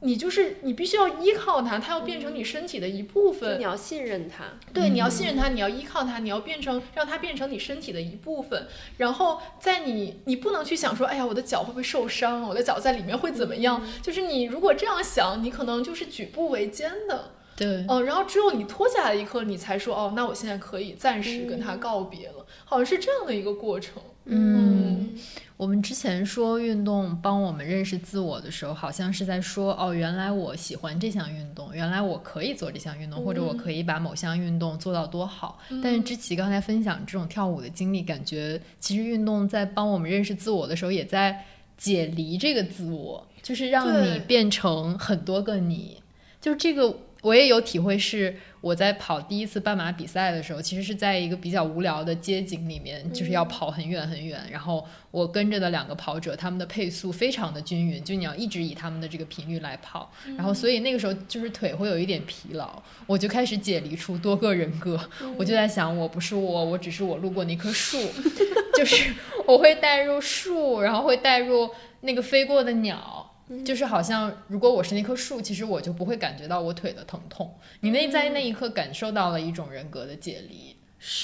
你就是你必须要依靠它，它要变成你身体的一部分。就你要信任它。对，你要信任它，你要依靠它，你要变成让它变成你身体的一部分。然后在你，你不能去想说，哎呀，我的脚会不会受伤？我的脚在里面会怎么样？就是你如果这样想，你可能就是举步维艰的。对，哦，然后只有你脱下来一刻，你才说，哦，那我现在可以暂时跟他告别了，好像是这样的一个过程。嗯，我们之前说运动帮我们认识自我的时候，好像是在说哦，原来我喜欢这项运动，原来我可以做这项运动，或者我可以把某项运动做到多好。但是知琪刚才分享这种跳舞的经历，感觉其实运动在帮我们认识自我的时候，也在解离这个自我，就是让你变成很多个你。就这个我也有体会是。我在跑第一次半马比赛的时候，其实是在一个比较无聊的街景里面，就是要跑很远很远。然后我跟着的两个跑者，他们的配速非常的均匀，就你要一直以他们的这个频率来跑。然后所以那个时候就是腿会有一点疲劳，我就开始解离出多个人格。我就在想，我不是我，我只是我路过那棵树，就是我会带入树，然后会带入那个飞过的鸟。就是好像，如果我是那棵树，其实我就不会感觉到我腿的疼痛。你内在那一刻感受到了一种人格的解离，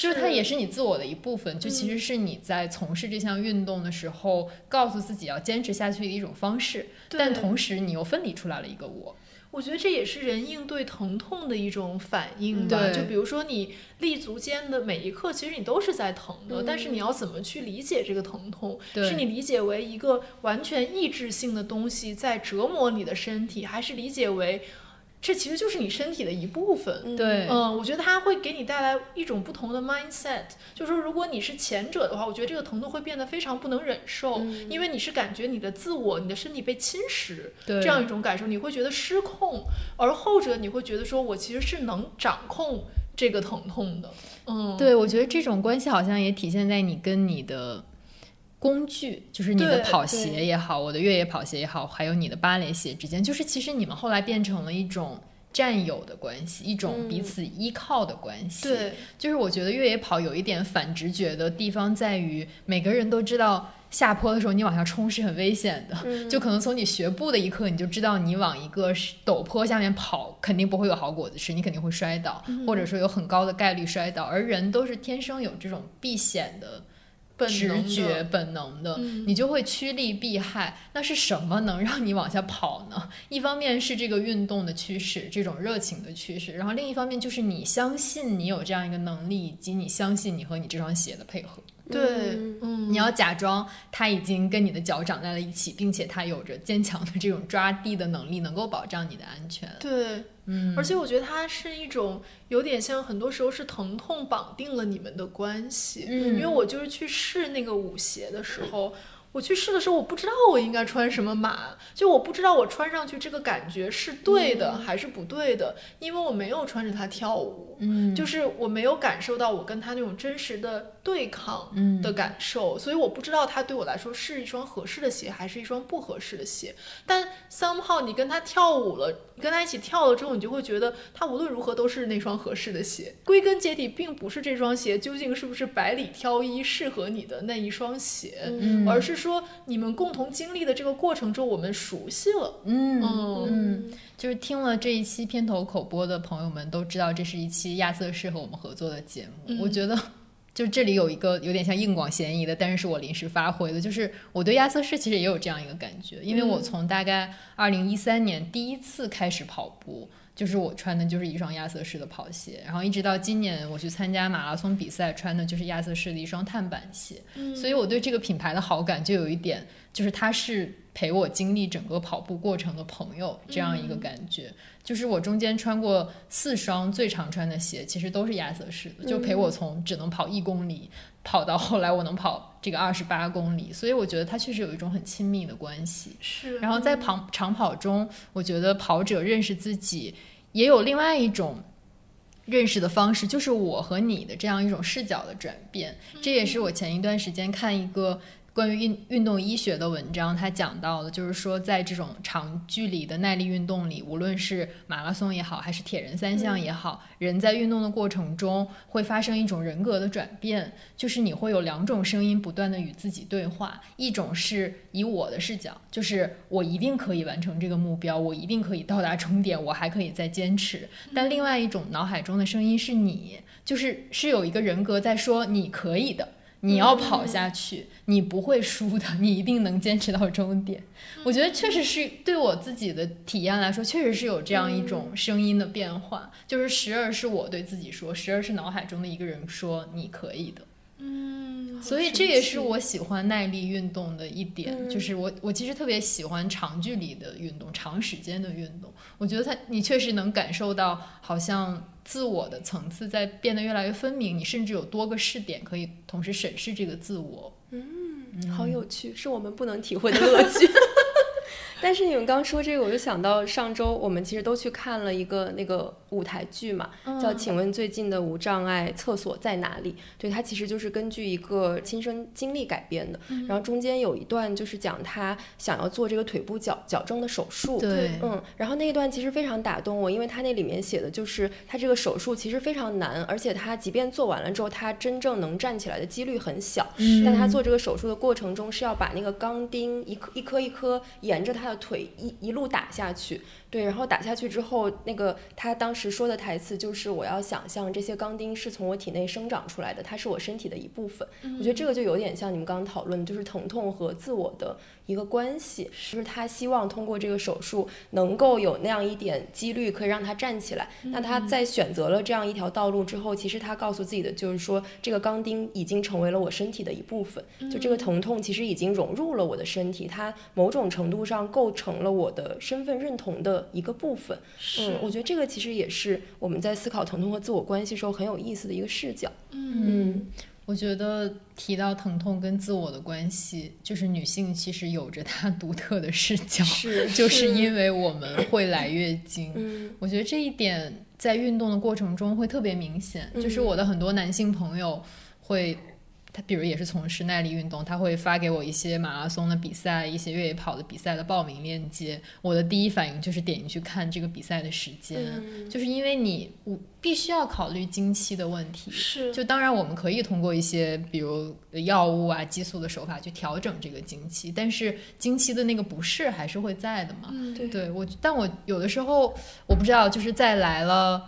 就是它也是你自我的一部分。就其实是你在从事这项运动的时候，告诉自己要坚持下去的一种方式。但同时，你又分离出来了一个我。我觉得这也是人应对疼痛的一种反应吧。就比如说你立足间的每一刻，其实你都是在疼的，但是你要怎么去理解这个疼痛？是你理解为一个完全抑制性的东西在折磨你的身体，还是理解为？这其实就是你身体的一部分，对，嗯，我觉得它会给你带来一种不同的 mindset。就是说，如果你是前者的话，我觉得这个疼痛会变得非常不能忍受，因为你是感觉你的自我、你的身体被侵蚀，这样一种感受，你会觉得失控；而后者，你会觉得说我其实是能掌控这个疼痛的。嗯，对，我觉得这种关系好像也体现在你跟你的。工具就是你的跑鞋也好，我的越野跑鞋也好，还有你的芭蕾鞋之间，就是其实你们后来变成了一种战友的关系，一种彼此依靠的关系。对，就是我觉得越野跑有一点反直觉的地方在于，每个人都知道下坡的时候你往下冲是很危险的，就可能从你学步的一刻你就知道你往一个陡坡下面跑肯定不会有好果子吃，你肯定会摔倒，或者说有很高的概率摔倒，而人都是天生有这种避险的。直觉本能的，你就会趋利避害。那是什么能让你往下跑呢？一方面是这个运动的趋势，这种热情的趋势；然后另一方面就是你相信你有这样一个能力，以及你相信你和你这双鞋的配合。对，嗯，你要假装它已经跟你的脚长在了一起，并且它有着坚强的这种抓地的能力，能够保障你的安全。对，嗯，而且我觉得它是一种有点像，很多时候是疼痛绑定了你们的关系。嗯，因为我就是去试那个舞鞋的时候。我去试的时候，我不知道我应该穿什么码，就我不知道我穿上去这个感觉是对的还是不对的，因为我没有穿着它跳舞，嗯，就是我没有感受到我跟他那种真实的对抗的感受，所以我不知道他对我来说是一双合适的鞋还是一双不合适的鞋。但 somehow 你跟他跳舞了，你跟他一起跳了之后，你就会觉得他无论如何都是那双合适的鞋。归根结底，并不是这双鞋究竟是不是百里挑一适合你的那一双鞋，而是说。说你们共同经历的这个过程中，我们熟悉了。嗯嗯，就是听了这一期片头口播的朋友们都知道，这是一期亚瑟士和我们合作的节目。我觉得，就这里有一个有点像硬广嫌疑的，但是是我临时发挥的，就是我对亚瑟士其实也有这样一个感觉，因为我从大概二零一三年第一次开始跑步。就是我穿的就是一双亚瑟士的跑鞋，然后一直到今年我去参加马拉松比赛，穿的就是亚瑟士的一双碳板鞋。所以我对这个品牌的好感就有一点，就是它是陪我经历整个跑步过程的朋友这样一个感觉。就是我中间穿过四双最常穿的鞋，其实都是亚瑟士的，就陪我从只能跑一公里。跑到后来，我能跑这个二十八公里，所以我觉得它确实有一种很亲密的关系。是，然后在跑长跑中，我觉得跑者认识自己也有另外一种认识的方式，就是我和你的这样一种视角的转变。这也是我前一段时间看一个。关于运运动医学的文章，他讲到的，就是说，在这种长距离的耐力运动里，无论是马拉松也好，还是铁人三项也好，人在运动的过程中会发生一种人格的转变，就是你会有两种声音不断的与自己对话，一种是以我的视角，就是我一定可以完成这个目标，我一定可以到达终点，我还可以再坚持。但另外一种脑海中的声音是你，就是是有一个人格在说你可以的。你要跑下去，你不会输的，你一定能坚持到终点。我觉得确实是对我自己的体验来说，确实是有这样一种声音的变化，就是时而是我对自己说，时而是脑海中的一个人说你可以的。嗯，所以这也是我喜欢耐力运动的一点，嗯就是我我其实特别喜欢长距离的运动，长时间的运动。我觉得它你确实能感受到，好像自我的层次在变得越来越分明，你甚至有多个视点可以同时审视这个自我。嗯，好有趣，是我们不能体会的乐趣。但是你们刚说这个，我就想到上周我们其实都去看了一个那个舞台剧嘛，叫《请问最近的无障碍厕所在哪里》。对，它其实就是根据一个亲身经历改编的。然后中间有一段就是讲他想要做这个腿部矫矫正的手术。对，嗯，然后那一段其实非常打动我，因为他那里面写的就是他这个手术其实非常难，而且他即便做完了之后，他真正能站起来的几率很小。嗯但他做这个手术的过程中是要把那个钢钉一颗一颗一颗沿着他的腿一一路打下去。对，然后打下去之后，那个他当时说的台词就是：“我要想象这些钢钉是从我体内生长出来的，它是我身体的一部分。我觉得这个就有点像你们刚刚讨论的，就是疼痛和自我的一个关系，就是他希望通过这个手术能够有那样一点几率可以让他站起来。那他在选择了这样一条道路之后，其实他告诉自己的就是说，这个钢钉已经成为了我身体的一部分，就这个疼痛其实已经融入了我的身体，它某种程度上构成了我的身份认同的一个部分。嗯，我觉得这个其实也是我们在思考疼痛和自我关系时候很有意思的一个视角。嗯我觉得提到疼痛跟自我的关系，就是女性其实有着她独特的视角，是就是因为我们会来月经。嗯我觉得这一点在运动的过程中会特别明显，就是我的很多男性朋友会。他比如也是从事耐力运动，他会发给我一些马拉松的比赛、一些越野跑的比赛的报名链接。我的第一反应就是点进去看这个比赛的时间，嗯就是因为你我必须要考虑经期的问题。是就当然我们可以通过一些比如药物啊、激素的手法去调整这个经期，但是经期的那个不适还是会在的嘛。嗯对对我，但我有的时候我不知道，就是在来了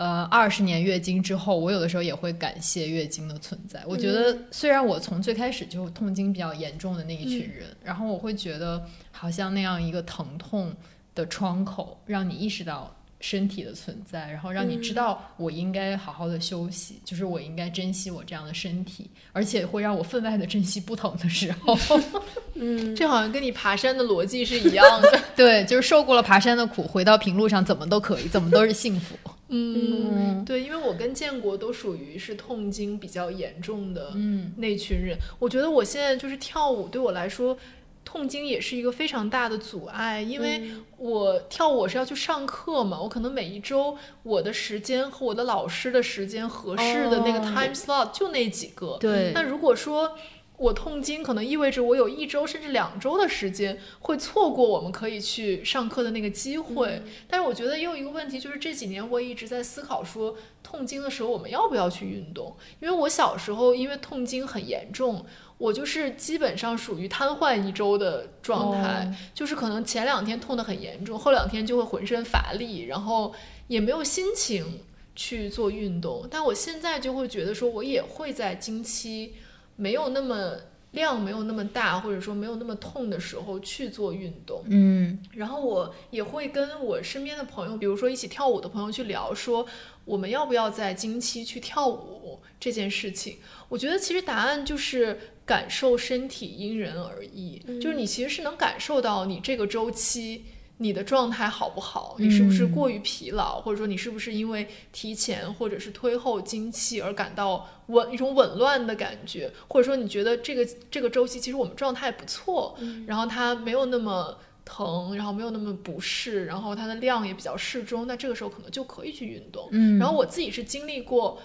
呃二十年月经之后，我有的时候也会感谢月经的存在。我觉得虽然我从最开始就痛经比较严重的那一群人，然后我会觉得好像那样一个疼痛的窗口，让你意识到。身体的存在，然后让你知道我应该好好的休息，就是我应该珍惜我这样的身体，而且会让我分外的珍惜不疼的时候。嗯，这好像跟你爬山的逻辑是一样的。对，就是受过了爬山的苦，回到平路上怎么都可以，怎么都是幸福。嗯，对，因为我跟建国都属于是痛经比较严重的嗯那群人。我觉得我现在就是跳舞，对我来说，痛经也是一个非常大的阻碍，因为嗯我跳舞我是要去上课嘛，我可能每一周我的时间和我的老师的时间合适的那个哦 time slot 就那几个。对那如果说我痛经，可能意味着我有一周甚至两周的时间会错过我们可以去上课的那个机会。但是我觉得也有一个问题，就是这几年我一直在思考说，痛经的时候我们要不要去运动？因为我小时候因为痛经很严重。我就是基本上属于瘫痪一周的状态，哦就是可能前两天痛得很严重，后两天就会浑身乏力，然后也没有心情去做运动。但我现在就会觉得说，我也会在经期没有那么量没有那么大，或者说没有那么痛的时候去做运动。嗯然后我也会跟我身边的朋友，比如说一起跳舞的朋友去聊，说我们要不要在经期去跳舞这件事情。我觉得其实答案就是感受身体因人而异，就是你其实是能感受到你这个周期。你的状态好不好？你是不是过于疲劳，或者说你是不是因为提前或者是推后经期而感到紊一种紊乱的感觉，或者说你觉得这个这个周期其实我们状态不错，然后它没有那么疼，然后没有那么不适，然后它的量也比较适中，那这个时候可能就可以去运动。嗯然后我自己是经历过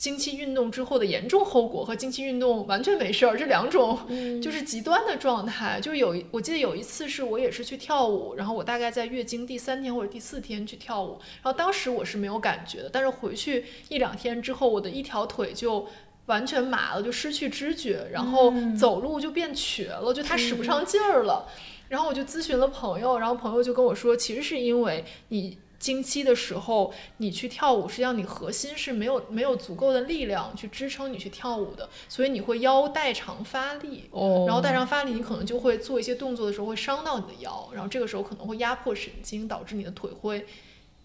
经期运动之后的严重后果和经期运动完全没事儿这两种就是极端的状态。就是有我记得有一次是我也是去跳舞，然后我大概在月经第三天或者第四天去跳舞，然后当时我是没有感觉的，但是回去一两天之后，我的一条腿就。完全麻了，就失去知觉，然后走路就变瘸了，就它使不上劲儿了。然后我就咨询了朋友，然后朋友就跟我说，其实是因为你经期的时候，你去跳舞，实际上你核心是没有没有足够的力量去支撑你去跳舞的，所以你会腰代偿发力。哦然后代偿发力，你可能就会做一些动作的时候会伤到你的腰，然后这个时候可能会压迫神经，导致你的腿会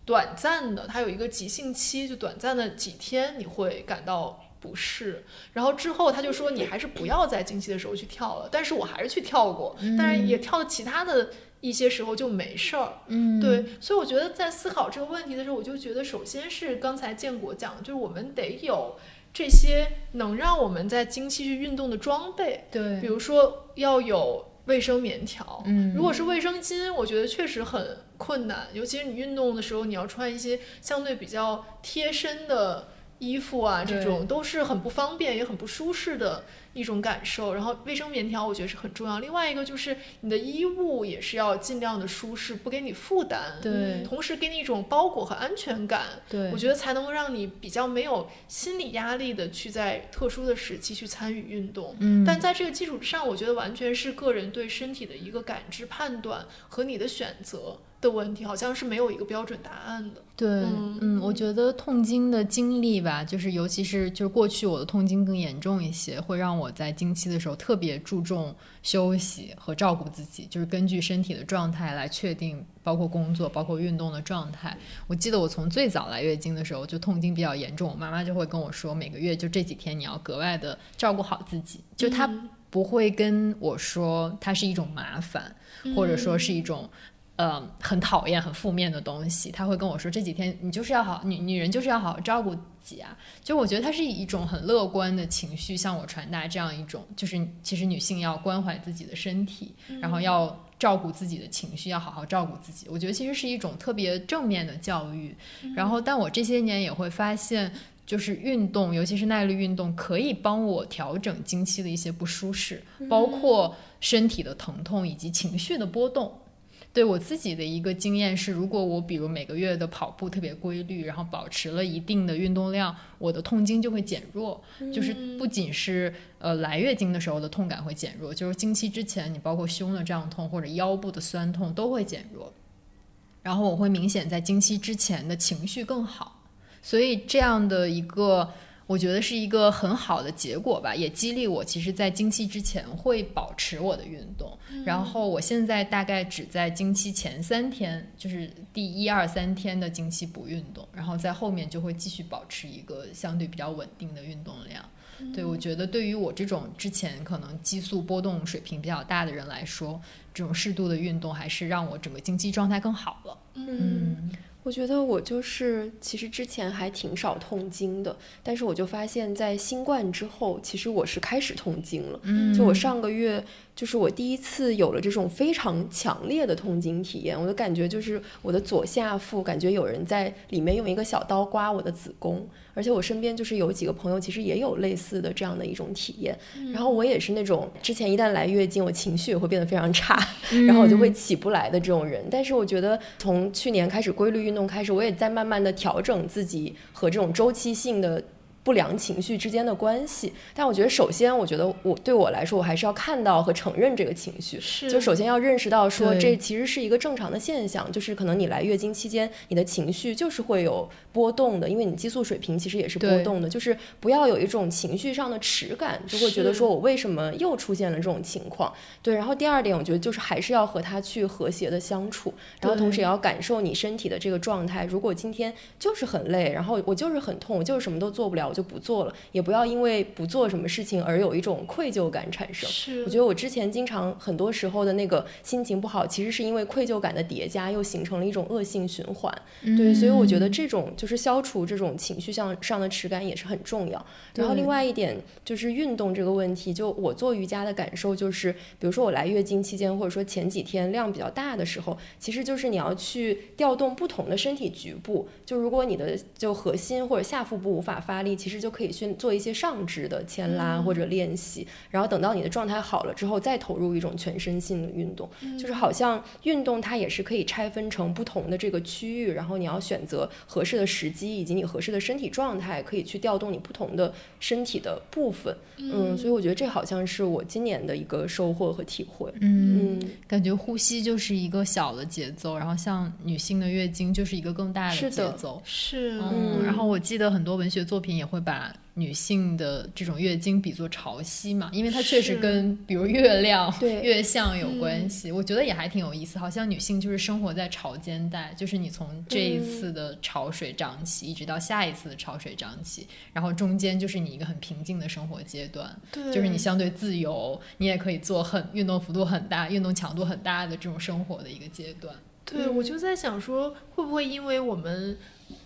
短暂的，它有一个急性期，就短暂的几天你会感到不适。然后之后他就说你还是不要在经期的时候去跳了，但是我还是去跳过，但是也跳了其他的一些时候就没事儿。嗯，对，所以我觉得在思考这个问题的时候，我就觉得首先是刚才建国讲的，就是我们得有这些能让我们在经期去运动的装备，对，比如说要有卫生棉条，嗯。如果是卫生巾，我觉得确实很困难，尤其是你运动的时候，你要穿一些相对比较贴身的衣服啊，这种都是很不方便也很不舒适的一种感受。然后卫生棉条我觉得是很重要。另外一个就是你的衣物也是要尽量的舒适，不给你负担，对同时给你一种包裹和安全感。对，我觉得才能够让你比较没有心理压力的去在特殊的时期去参与运动。嗯，但在这个基础之上，我觉得完全是个人对身体的一个感知、判断和你的选择的问题，好像是没有一个标准答案的。对，嗯嗯，我觉得痛经的经历吧，就是尤其是就是过去我的痛经更严重一些，会让我在经期的时候特别注重休息和照顾自己，就是根据身体的状态来确定，包括工作、包括运动的状态。我记得我从最早来月经的时候就痛经比较严重，我妈妈就会跟我说，每个月就这几天你要格外的照顾好自己，就她嗯不会跟我说它是一种麻烦，或者说是一种。呃，很讨厌、很负面的东西，他会跟我说这几天你就是要好，女女人就是要好好照顾自己啊。就我觉得他是以一种很乐观的情绪向我传达这样一种，就是其实女性要关怀自己的身体，然后要照顾自己的情绪，要好好照顾自己。我觉得其实是一种特别正面的教育。然后，但我这些年也会发现。就是运动，尤其是耐力运动，可以帮我调整经期的一些不舒适，包括身体的疼痛以及情绪的波动。对我自己的一个经验是，如果我比如每个月的跑步特别规律，然后保持了一定的运动量，我的痛经就会减弱。就是不仅是呃来月经的时候的痛感会减弱，就是经期之前，你包括胸的胀痛或者腰部的酸痛都会减弱。然后我会明显在经期之前的情绪更好，所以这样的一个。我觉得是一个很好的结果吧，也激励我。其实，在经期之前会保持我的运动，然后我现在大概只在经期前三天，就是第一二三天的经期不运动，然后在后面就会继续保持一个相对比较稳定的运动量。对我觉得，对于我这种之前可能激素波动水平比较大的人来说，这种适度的运动还是让我整个经期状态更好了。嗯，我觉得我就是，其实之前还挺少痛经的，但是我就发现，在新冠之后，其实我是开始痛经了。嗯就我上个月，就是我第一次有了这种非常强烈的痛经体验，我的感觉就是我的左下腹感觉有人在里面用一个小刀刮我的子宫，而且我身边就是有几个朋友其实也有类似的这样的一种体验。然后我也是那种之前一旦来月经，我情绪也会变得非常差，然后我就会起不来的这种人。但是我觉得从去年开始规律运动开始，我也在慢慢的调整自己和这种周期性的。不良情绪之间的关系，但我觉得首先，我觉得我对我来说，我还是要看到和承认这个情绪。是就首先要认识到说，这其实是一个正常的现象，就是可能你来月经期间，你的情绪就是会有波动的，因为你激素水平其实也是波动的。就是不要有一种情绪上的耻感，就会觉得说我为什么又出现了这种情况？对。然后第二点，我觉得就是还是要和他去和谐的相处，然后同时也要感受你身体的这个状态。如果今天就是很累，然后我就是很痛，我就是什么都做不了，我就不做了，也不要因为不做什么事情而有一种愧疚感产生。是，我觉得我之前经常很多时候的那个心情不好，其实是因为愧疚感的叠加，又形成了一种恶性循环。对，所以我觉得这种就是消除这种情绪上上的耻感也是很重要。然后另外一点就是运动这个问题，就我做瑜伽的感受就是，比如说我来月经期间，或者说前几天量比较大的时候，其实就是你要去调动不同的身体局部。就如果你的就核心或者下腹部无法发力，其实就可以去做一些上肢的牵拉或者练习，然后等到你的状态好了之后，再投入一种全身性的运动。就是好像运动它也是可以拆分成不同的这个区域，然后你要选择合适的时机以及你合适的身体状态，可以去调动你不同的身体的部分。嗯，所以我觉得这好像是我今年的一个收获和体会。嗯，嗯，感觉呼吸就是一个小的节奏，然后像女性的月经就是一个更大的节奏。是，嗯，嗯然后我记得很多文学作品也会把女性的这种月经比作潮汐嘛，因为它确实跟比如月亮、对月相有关系。我觉得也还挺有意思，好像女性就是生活在潮间带，就是你从这一次的潮水涨起，一直到下一次的潮水涨起，然后中间就是你一个很平静的生活阶段。对，就是你相对自由，你也可以做很运动幅度很大、运动强度很大的这种生活的一个阶段。对，我就在想说，会不会因为我们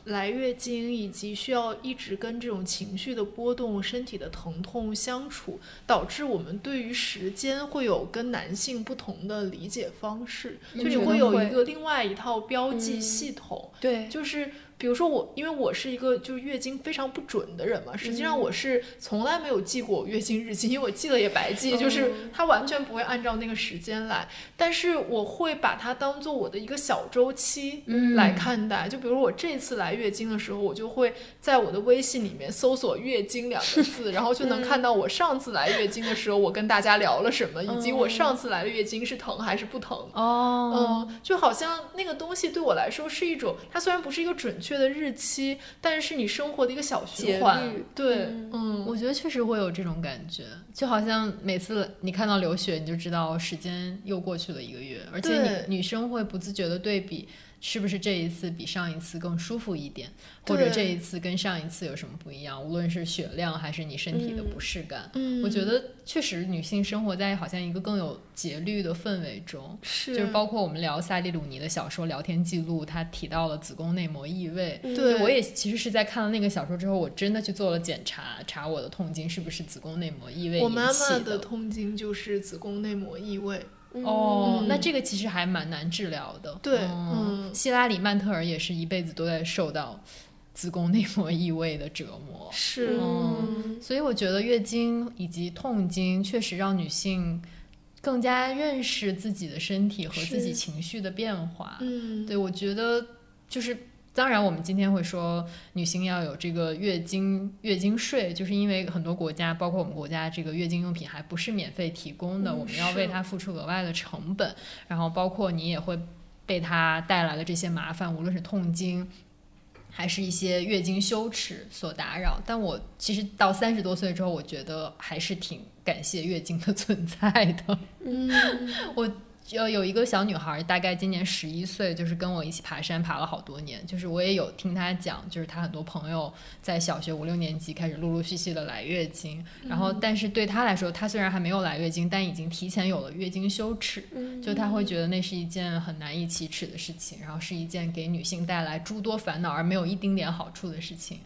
来月经，以及需要一直跟这种情绪的波动、身体的疼痛相处，导致我们对于时间会有跟男性不同的理解方式，就你会有一个另外一套标记嗯系统。对，就是比如说我，因为我是一个就是月经非常不准的人嘛，实际上我是从来没有记过我月经日期，因为我记了也白记，就是它完全不会按照那个时间来。但是我会把它当做我的一个小周期嗯来看待。就比如我这次来月经的时候，我就会在我的微信里面搜索“月经”两个字，然后就能看到我上次来月经的时候，我跟大家聊了什么，以及我上次来的月经是疼还是不疼。哦，嗯，就好像那个东西对我来说是一种，它虽然不是一个准确的日期，但是你生活的一个小循环。对，嗯嗯，我觉得确实会有这种感觉，就好像每次你看到流血，你就知道时间又过去了一个月，而且对你女生会不自觉的对比。是不是这一次比上一次更舒服一点，或者这一次跟上一次有什么不一样？无论是血量还是你身体的不适感，嗯我觉得确实女性生活在好像一个更有节律的氛围中。是就是包括我们聊萨利鲁尼的小说聊天记录，他提到了子宫内膜异位。嗯对我也其实是在看了那个小说之后，我真的去做了检查，查我的痛经是不是子宫内膜异位我妈妈的痛经就是子宫内膜异位。哦，嗯。那这个其实还蛮难治疗的。对嗯，嗯。希拉里曼特尔也是一辈子都在受到子宫内膜异位的折磨。是，嗯。所以我觉得月经以及痛经确实让女性更加认识自己的身体和自己情绪的变化。嗯，对，我觉得就是，当然我们今天会说女性要有这个月经月经税，就是因为很多国家，包括我们国家，这个月经用品还不是免费提供的，嗯我们要为它付出额外的成本，然后包括你也会被它带来的这些麻烦，无论是痛经。还是一些月经羞耻所打扰，但我其实到三十多岁之后，我觉得还是挺感谢月经的存在的。嗯，呃，有一个小女孩，大概今年十一岁，就是跟我一起爬山，爬了好多年。就是我也有听她讲，就是她很多朋友在小学五六年级开始陆陆续续的来月经，然后但是对她来说，她虽然还没有来月经，但已经提前有了月经羞耻，嗯就她会觉得那是一件很难以启齿的事情，然后是一件给女性带来诸多烦恼而没有一丁点好处的事情。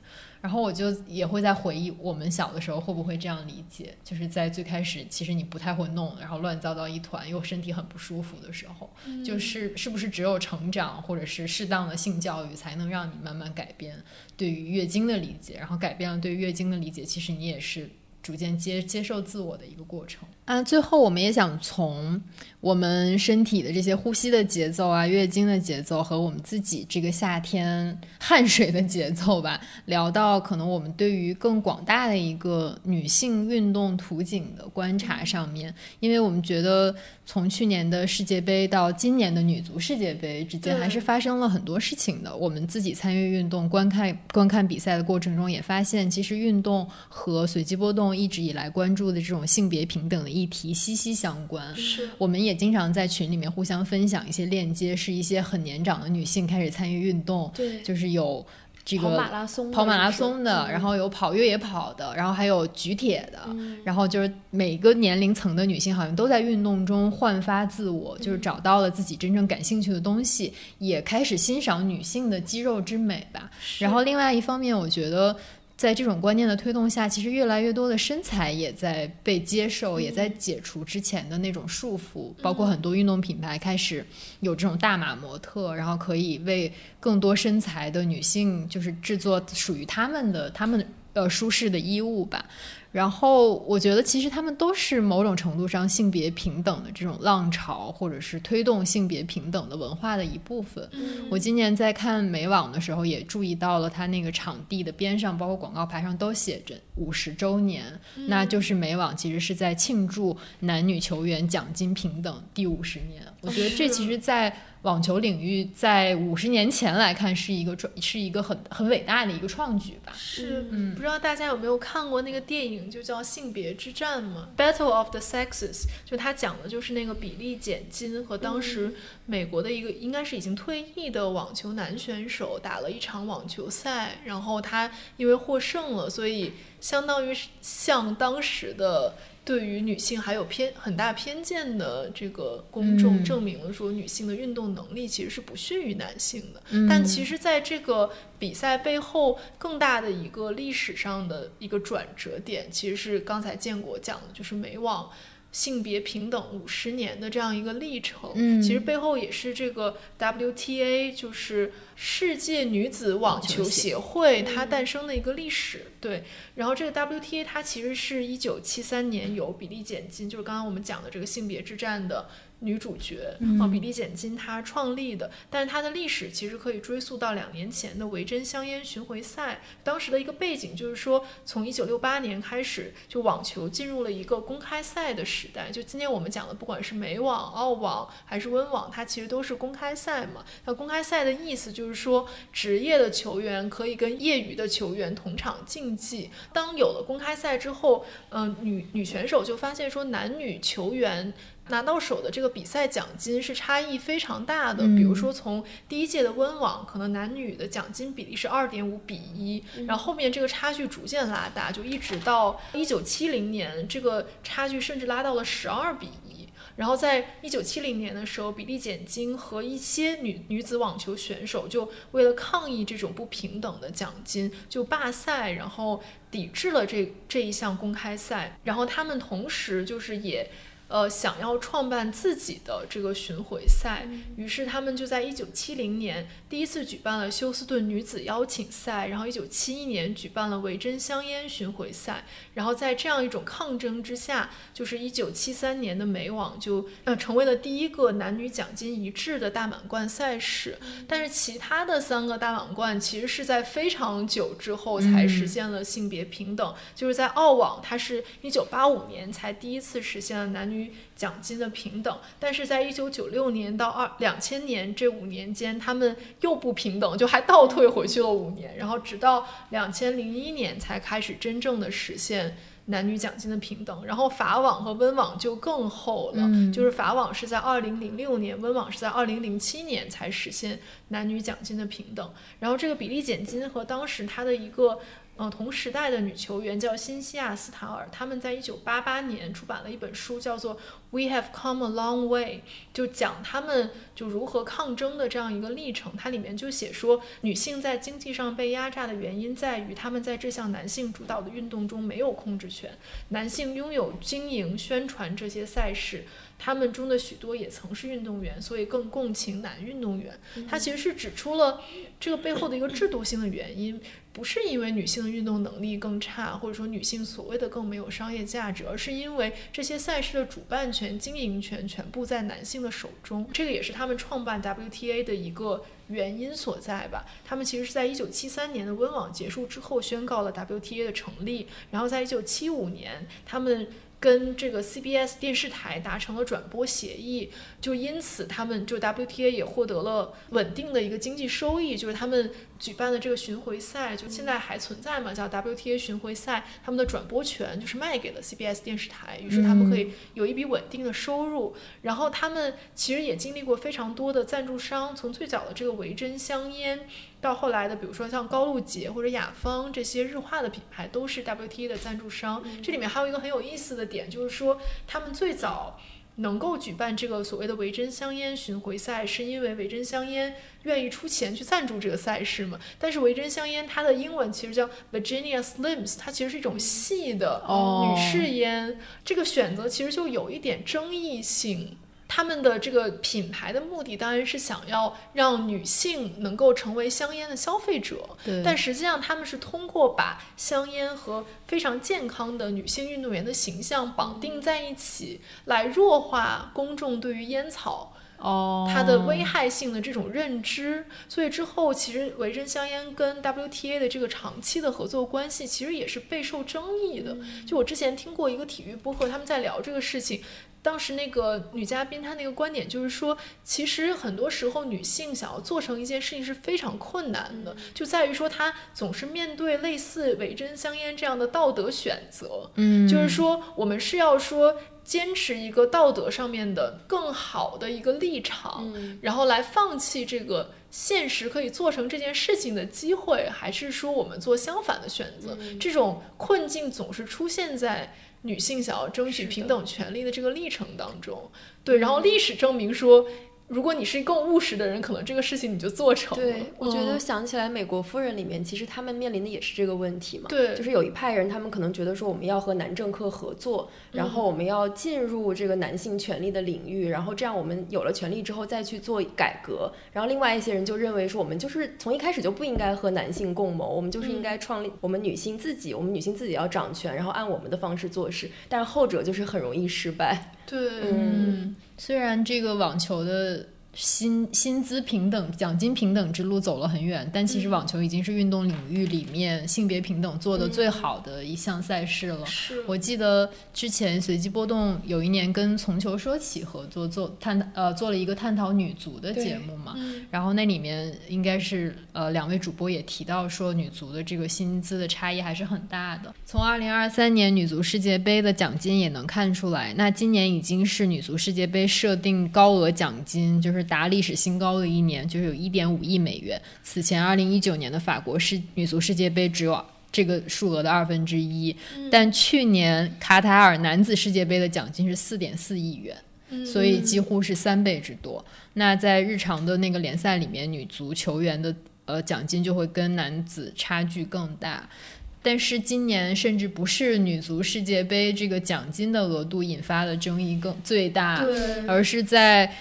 然后我就也会在回忆我们小的时候会不会这样理解，就是在最开始其实你不太会弄，然后乱糟糟一团，又身体很不舒服的时候，就是是不是只有成长或者是适当的性教育才能让你慢慢改变对于月经的理解，然后改变了对于月经的理解，其实你也是逐渐接接受自我的一个过程啊。最后我们也想从我们身体的这些呼吸的节奏啊、月经的节奏和我们自己这个夏天汗水的节奏吧，聊到可能我们对于更广大的一个女性运动图景的观察上面，因为我们觉得从去年的世界杯到今年的女足世界杯之间，还是发生了很多事情的。我们自己参与运动、观看观看比赛的过程中，也发现其实运动和随机波动一直以来关注的这种性别平等的议题息息相关。是，我们也经常在群里面互相分享一些链接，是一些很年长的女性开始参与运动，对，就是有这个跑马拉松的跑马拉松的，嗯然后有跑越野跑的，然后还有举铁的，嗯然后就是每个年龄层的女性好像都在运动中焕发自我，就是找到了自己真正感兴趣的东西，也开始欣赏女性的肌肉之美吧。然后另外一方面，我觉得。在这种观念的推动下，其实越来越多的身材也在被接受，也在解除之前的那种束缚。包括很多运动品牌开始有这种大码模特，然后可以为更多身材的女性，就是制作属于她们的、她们呃舒适的衣物吧。然后我觉得，其实他们都是某种程度上性别平等的这种浪潮，或者是推动性别平等的文化的一部分。我今年在看美网的时候，也注意到了它那个场地的边上，包括广告牌上都写着五十周年，那就是美网其实是在庆祝男女球员奖金平等第五十年。我觉得这其实，在网球领域，在五十年前来看，是一个创，是一个很很伟大的一个创举吧。是，不知道大家有没有看过那个电影，就叫《性别之战》嘛，《Battle of the Sexes》，就它讲的就是那个比利简金和当时美国的一个应该是已经退役的网球男选手打了一场网球赛，然后他因为获胜了，所以相当于向当时的。对于女性还有偏很大偏见的这个公众，证明了说女性的运动能力其实是不逊于男性的。但其实，在这个比赛背后，更大的一个历史上的一个转折点，其实是刚才建国讲的，就是美网。性别平等五十年的这样一个历程，嗯，其实背后也是这个 WTA，就是世界女子网球协会它诞生的一个历史。对，然后这个 WTA 它其实是一九七三年由比利简金，就是刚刚我们讲的这个性别之战的。女主角啊，比利简金她创立的，但是她的历史其实可以追溯到两年前的维珍香烟巡回赛。当时的一个背景就是说，从一九六八年开始，就网球进入了一个公开赛的时代。就今天我们讲的，不管是美网、澳网还是温网，它其实都是公开赛嘛。那公开赛的意思就是说，职业的球员可以跟业余的球员同场竞技。当有了公开赛之后，嗯，女女选手就发现说，男女球员。拿到手的这个比赛奖金是差异非常大的，比如说从第一届的温网，可能男女的奖金比例是二点五比一，然后后面这个差距逐渐拉大，就一直到一九七零年，这个差距甚至拉到了十二比一。然后在一九七零年的时候，比利简金和一些女女子网球选手就为了抗议这种不平等的奖金，就罢赛，然后抵制了这这一项公开赛。然后他们同时就是也。呃，想要创办自己的这个巡回赛，于是他们就在一九七零年第一次举办了休斯顿女子邀请赛，然后一九七一年举办了维珍香烟巡回赛，然后在这样一种抗争之下，就是一九七三年的美网就呃成为了第一个男女奖金一致的大满贯赛事。但是其他的三个大满贯其实是在非常久之后才实现了性别平等，就是在澳网，它是一九八五年才第一次实现了男女。奖金的平等，但是在一九九六年到二两千年这五年间，他们又不平等，就还倒退回去了五年，然后直到两千零一年才开始真正的实现男女奖金的平等。然后法网和温网就更厚了，就是法网是在二零零六年，温网是在二零零七年才实现男女奖金的平等。然后这个比例减金和当时它的一个。嗯，同时代的女球员叫辛西亚·斯塔尔，他们在一九八八年出版了一本书，叫做《We Have Come a Long Way》，就讲他们就如何抗争的这样一个历程。它里面就写说，女性在经济上被压榨的原因在于，她们在这项男性主导的运动中没有控制权。男性拥有经营、宣传这些赛事，他们中的许多也曾是运动员，所以更共情男运动员。他其实是指出了这个背后的一个制度性的原因。不是因为女性的运动能力更差，或者说女性所谓的更没有商业价值，而是因为这些赛事的主办权、经营权全部在男性的手中。这个也是他们创办 WTA 的一个原因所在吧。他们其实是在1973年的温网结束之后宣告了 WTA 的成立，然后在1975年他们。跟这个 CBS 电视台达成了转播协议，就因此他们就 WTA 也获得了稳定的一个经济收益，就是他们举办的这个巡回赛，就现在还存在嘛，叫 WTA 巡回赛，他们的转播权就是卖给了 CBS 电视台，于是他们可以有一笔稳定的收入。然后他们其实也经历过非常多的赞助商，从最早的这个维珍香烟。到后来的，比如说像高露洁或者雅芳这些日化的品牌，都是 WTA 的赞助商。这里面还有一个很有意思的点，就是说他们最早能够举办这个所谓的维珍香烟巡回赛，是因为维珍香烟愿意出钱去赞助这个赛事嘛？但是维珍香烟它的英文其实叫 Virginia Slims，它其实是一种细的女士烟，这个选择其实就有一点争议性。他们的这个品牌的目的当然是想要让女性能够成为香烟的消费者，但实际上他们是通过把香烟和非常健康的女性运动员的形象绑定在一起，来弱化公众对于烟草哦，它的危害性的这种认知，所以之后其实维珍香烟跟 WTA 的这个长期的合作关系，其实也是备受争议的。就我之前听过一个体育播客，他们在聊这个事情。当时那个女嘉宾她那个观点就是说，其实很多时候女性想要做成一件事情是非常困难的，就在于说她总是面对类似伪真香烟这样的道德选择。嗯，就是说我们是要说坚持一个道德上面的更好的一个立场，嗯然后来放弃这个现实可以做成这件事情的机会，还是说我们做相反的选择？这种困境总是出现在。女性想要争取平等权利的这个历程当中，对，然后历史证明说，如果你是更务实的人，可能这个事情你就做成了。对，我觉得嗯想起来《美国夫人》里面，其实他们面临的也是这个问题嘛。对就是有一派人，他们可能觉得说我们要和男政客合作，然后我们要进入这个男性权利的领域，然后这样我们有了权利之后再去做改革。然后另外一些人就认为说，我们就是从一开始就不应该和男性共谋，我们就是应该创立我们女性自己，我们女性自己要掌权，然后按我们的方式做事。但是后者就是很容易失败。对，嗯虽然这个网球的薪薪资平等、奖金平等之路走了很远，但其实网球已经是运动领域里面性别平等做的最好的一项赛事了。是我记得之前随机波动有一年跟从球说起合作做探呃做了一个探讨女足的节目嘛，嗯然后那里面应该是呃两位主播也提到说女足的这个薪资的差异还是很大的。从二零二三年女足世界杯的奖金也能看出来，那今年已经是女足世界杯设定高额奖金就是达历史新高的一年，就是有一点五亿美元。此前二零一九年的法国世女足世界杯只有。这个数额的二分之一，但去年卡塔尔男子世界杯的奖金是四点四亿元，嗯所以几乎是三倍之多。那在日常的那个联赛里面，女足球员的呃奖金就会跟男子差距更大。但是今年甚至不是女足世界杯这个奖金的额度引发的争议更最大，而是在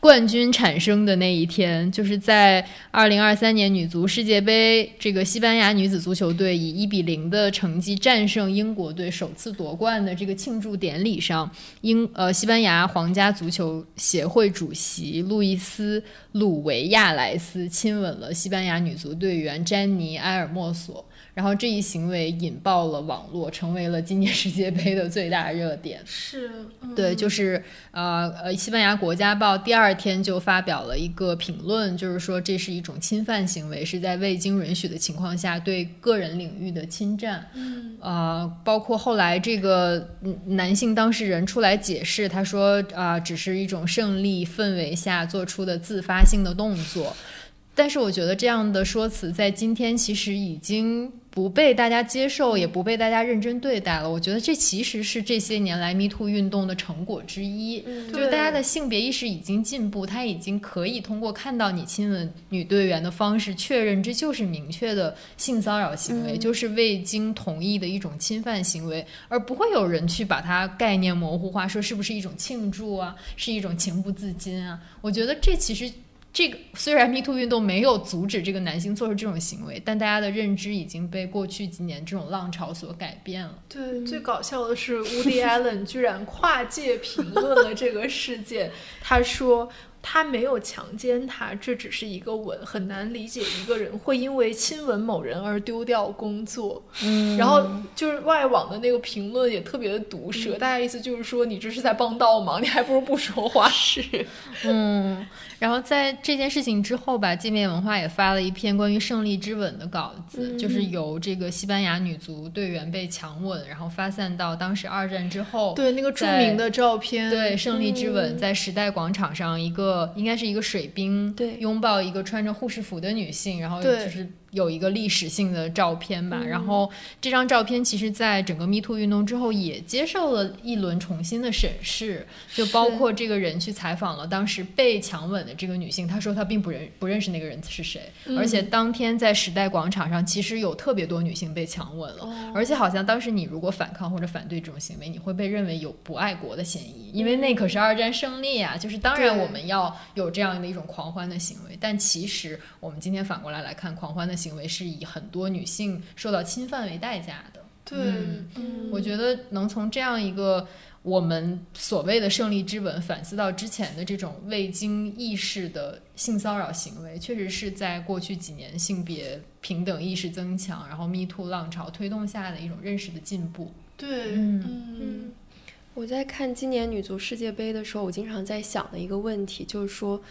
冠军产生的那一天，就是在二零二三年女足世界杯，这个西班牙女子足球队以一比零的成绩战胜英国队，首次夺冠的这个庆祝典礼上，英呃西班牙皇家足球协会主席路易斯·鲁维亚莱斯亲吻了西班牙女足队员詹妮·埃尔莫索。然后这一行为引爆了网络，成为了今年世界杯的最大热点。是，嗯对，就是呃呃，西班牙国家报第二天就发表了一个评论，就是说这是一种侵犯行为，是在未经允许的情况下对个人领域的侵占。嗯呃，包括后来这个嗯男性当事人出来解释，他说啊、只是一种胜利氛围下做出的自发性的动作。但是我觉得这样的说辞在今天其实已经不被大家接受，也不被大家认真对待了。我觉得这其实是这些年来 Me Too 运动的成果之一，嗯就是大家的性别意识已经进步，他已经可以通过看到你亲吻女队员的方式，确认这就是明确的性骚扰行为，嗯就是未经同意的一种侵犯行为，而不会有人去把它概念模糊化，说是不是一种庆祝啊，是一种情不自禁啊。我觉得这其实。这个虽然 Me Too 运动没有阻止这个男性做出这种行为，但大家的认知已经被过去几年这种浪潮所改变了。对，最搞笑的是，Woody Allen 居然跨界评论了这个事件。他说他没有强奸他，这只是一个吻，很难理解一个人会因为亲吻某人而丢掉工作。嗯 然后就是外网的那个评论也特别的毒舌，大概意思就是说你这是在帮倒忙，你还不如不说话。是，嗯，然后在这件事情之后吧，界面文化也发了一篇关于胜利之吻的稿子，就是由这个西班牙女足队员被强吻，然后发散到当时二战之后，对那个著名的照片，对，胜利之吻在时代广场上，一个应该是一个水兵，对。拥抱一个穿着护士服的女性，然后就是有一个历史性的照片吧。然后这张照片其实在整个 Me Too 运动之后也接受了一轮重新的审视，就包括这个人去采访了当时被强吻的这个女性，她说她并不认不认识那个人是谁，而且当天在时代广场上其实有特别多女性被强吻了，而且好像当时你如果反抗或者反对这种行为，你会被认为有不爱国的嫌疑，因为那可是二战胜利啊！就是当然我们要有这样的一种狂欢的行为，但其实我们今天反过来来看，狂欢的行为是以很多女性受到侵犯为代价的。对，嗯嗯我觉得能从这样一个我们所谓的胜利之吻，反思到之前的这种未经意识的性骚扰行为，确实是在过去几年性别平等意识增强，然后 Me Too 浪潮推动下的一种认识的进步。对，嗯嗯我在看今年女足世界杯的时候，我经常在想的一个问题就是说，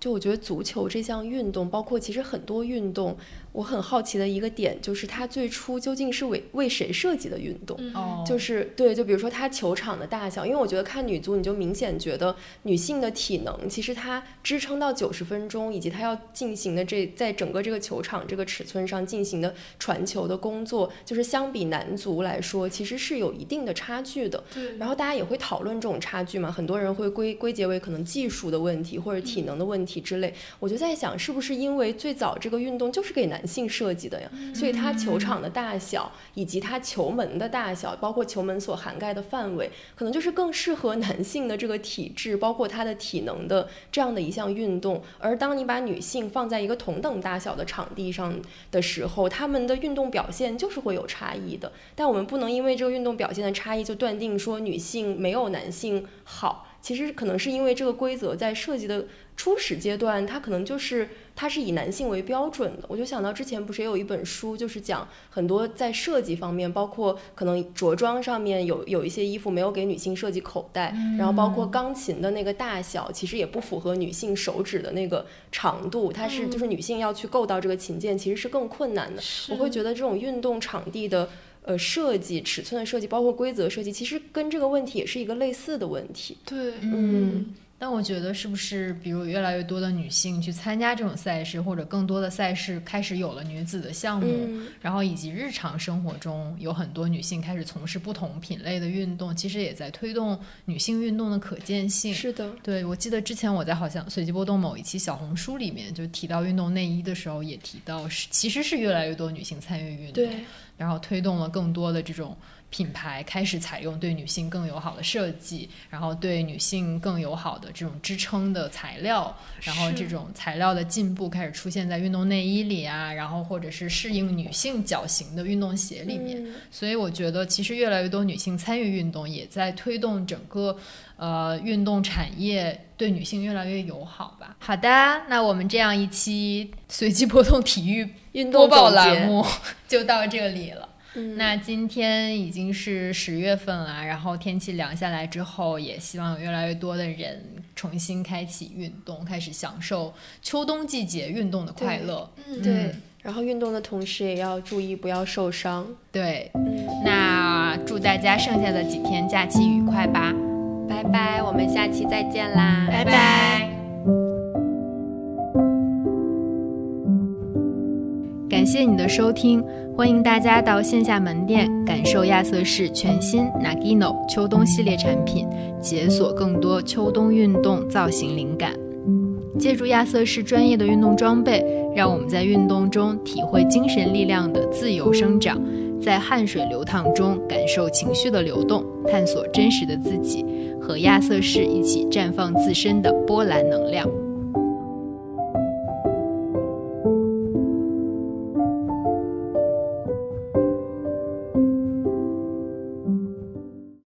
就我觉得足球这项运动，包括其实很多运动，我很好奇的一个点就是它最初究竟是为为谁设计的运动？就是对，就比如说它球场的大小，因为我觉得看女足，你就明显觉得女性的体能，其实它支撑到九十分钟，以及它要进行的这在整个这个球场这个尺寸上进行的传球的工作，就是相比男足来说，其实是有一定的差距的。对，然后大家也会讨论这种差距嘛，很多人会归归结为可能技术的问题或者体能的问题之类。我就在想，是不是因为最早这个运动就是给男性设计的呀？所以它球场的大小以及它球门的大小，包括球门所涵盖的范围，可能就是更适合男性的这个体质，包括他的体能的这样的一项运动。而当你把女性放在一个同等大小的场地上的时候，他们的运动表现就是会有差异的。但我们不能因为这个运动表现的差异就断定说女性没有男性好。其实可能是因为这个规则在设计的初始阶段，它可能就是它是以男性为标准的。我就想到之前不是也有一本书，就是讲很多在设计方面，包括可能着装上面有有一些衣服没有给女性设计口袋，然后包括钢琴的那个大小，其实也不符合女性手指的那个长度，它是就是女性要去够到这个琴键，其实是更困难的。我会觉得这种运动场地的。呃，设计尺寸的设计，包括规则设计，其实跟这个问题也是一个类似的问题。对，嗯，但我觉得是不是，比如越来越多的女性去参加这种赛事，或者更多的赛事开始有了女子的项目，嗯然后以及日常生活中有很多女性开始从事不同品类的运动，其实也在推动女性运动的可见性。是的，对，我记得之前我在好像随机波动某一期小红书里面就提到运动内衣的时候，也提到是其实是越来越多女性参与运动，对，然后推动了更多的这种品牌开始采用对女性更友好的设计，然后对女性更友好的这种支撑的材料，然后这种材料的进步开始出现在运动内衣里啊，然后或者是适应女性脚型的运动鞋里面。嗯所以我觉得，其实越来越多女性参与运动，也在推动整个呃运动产业对女性越来越友好吧。好的，那我们这样一期随机波动体育运动播报动栏目 就到这里了。嗯那今天已经是十月份了，然后天气凉下来之后，也希望有越来越多的人重新开启运动，开始享受秋冬季节运动的快乐。嗯对，然后运动的同时也要注意不要受伤。对，嗯，那祝大家剩下的几天假期愉快吧，拜拜，我们下期再见啦，拜拜。感谢你的收听，欢迎大家到线下门店感受亚瑟士全新 Nagino 秋冬系列产品，解锁更多秋冬运动造型灵感。借助亚瑟士专业的运动装备，让我们在运动中体会精神力量的自由生长，在汗水流淌中感受情绪的流动，探索真实的自己，和亚瑟士一起绽放自身的波澜能量。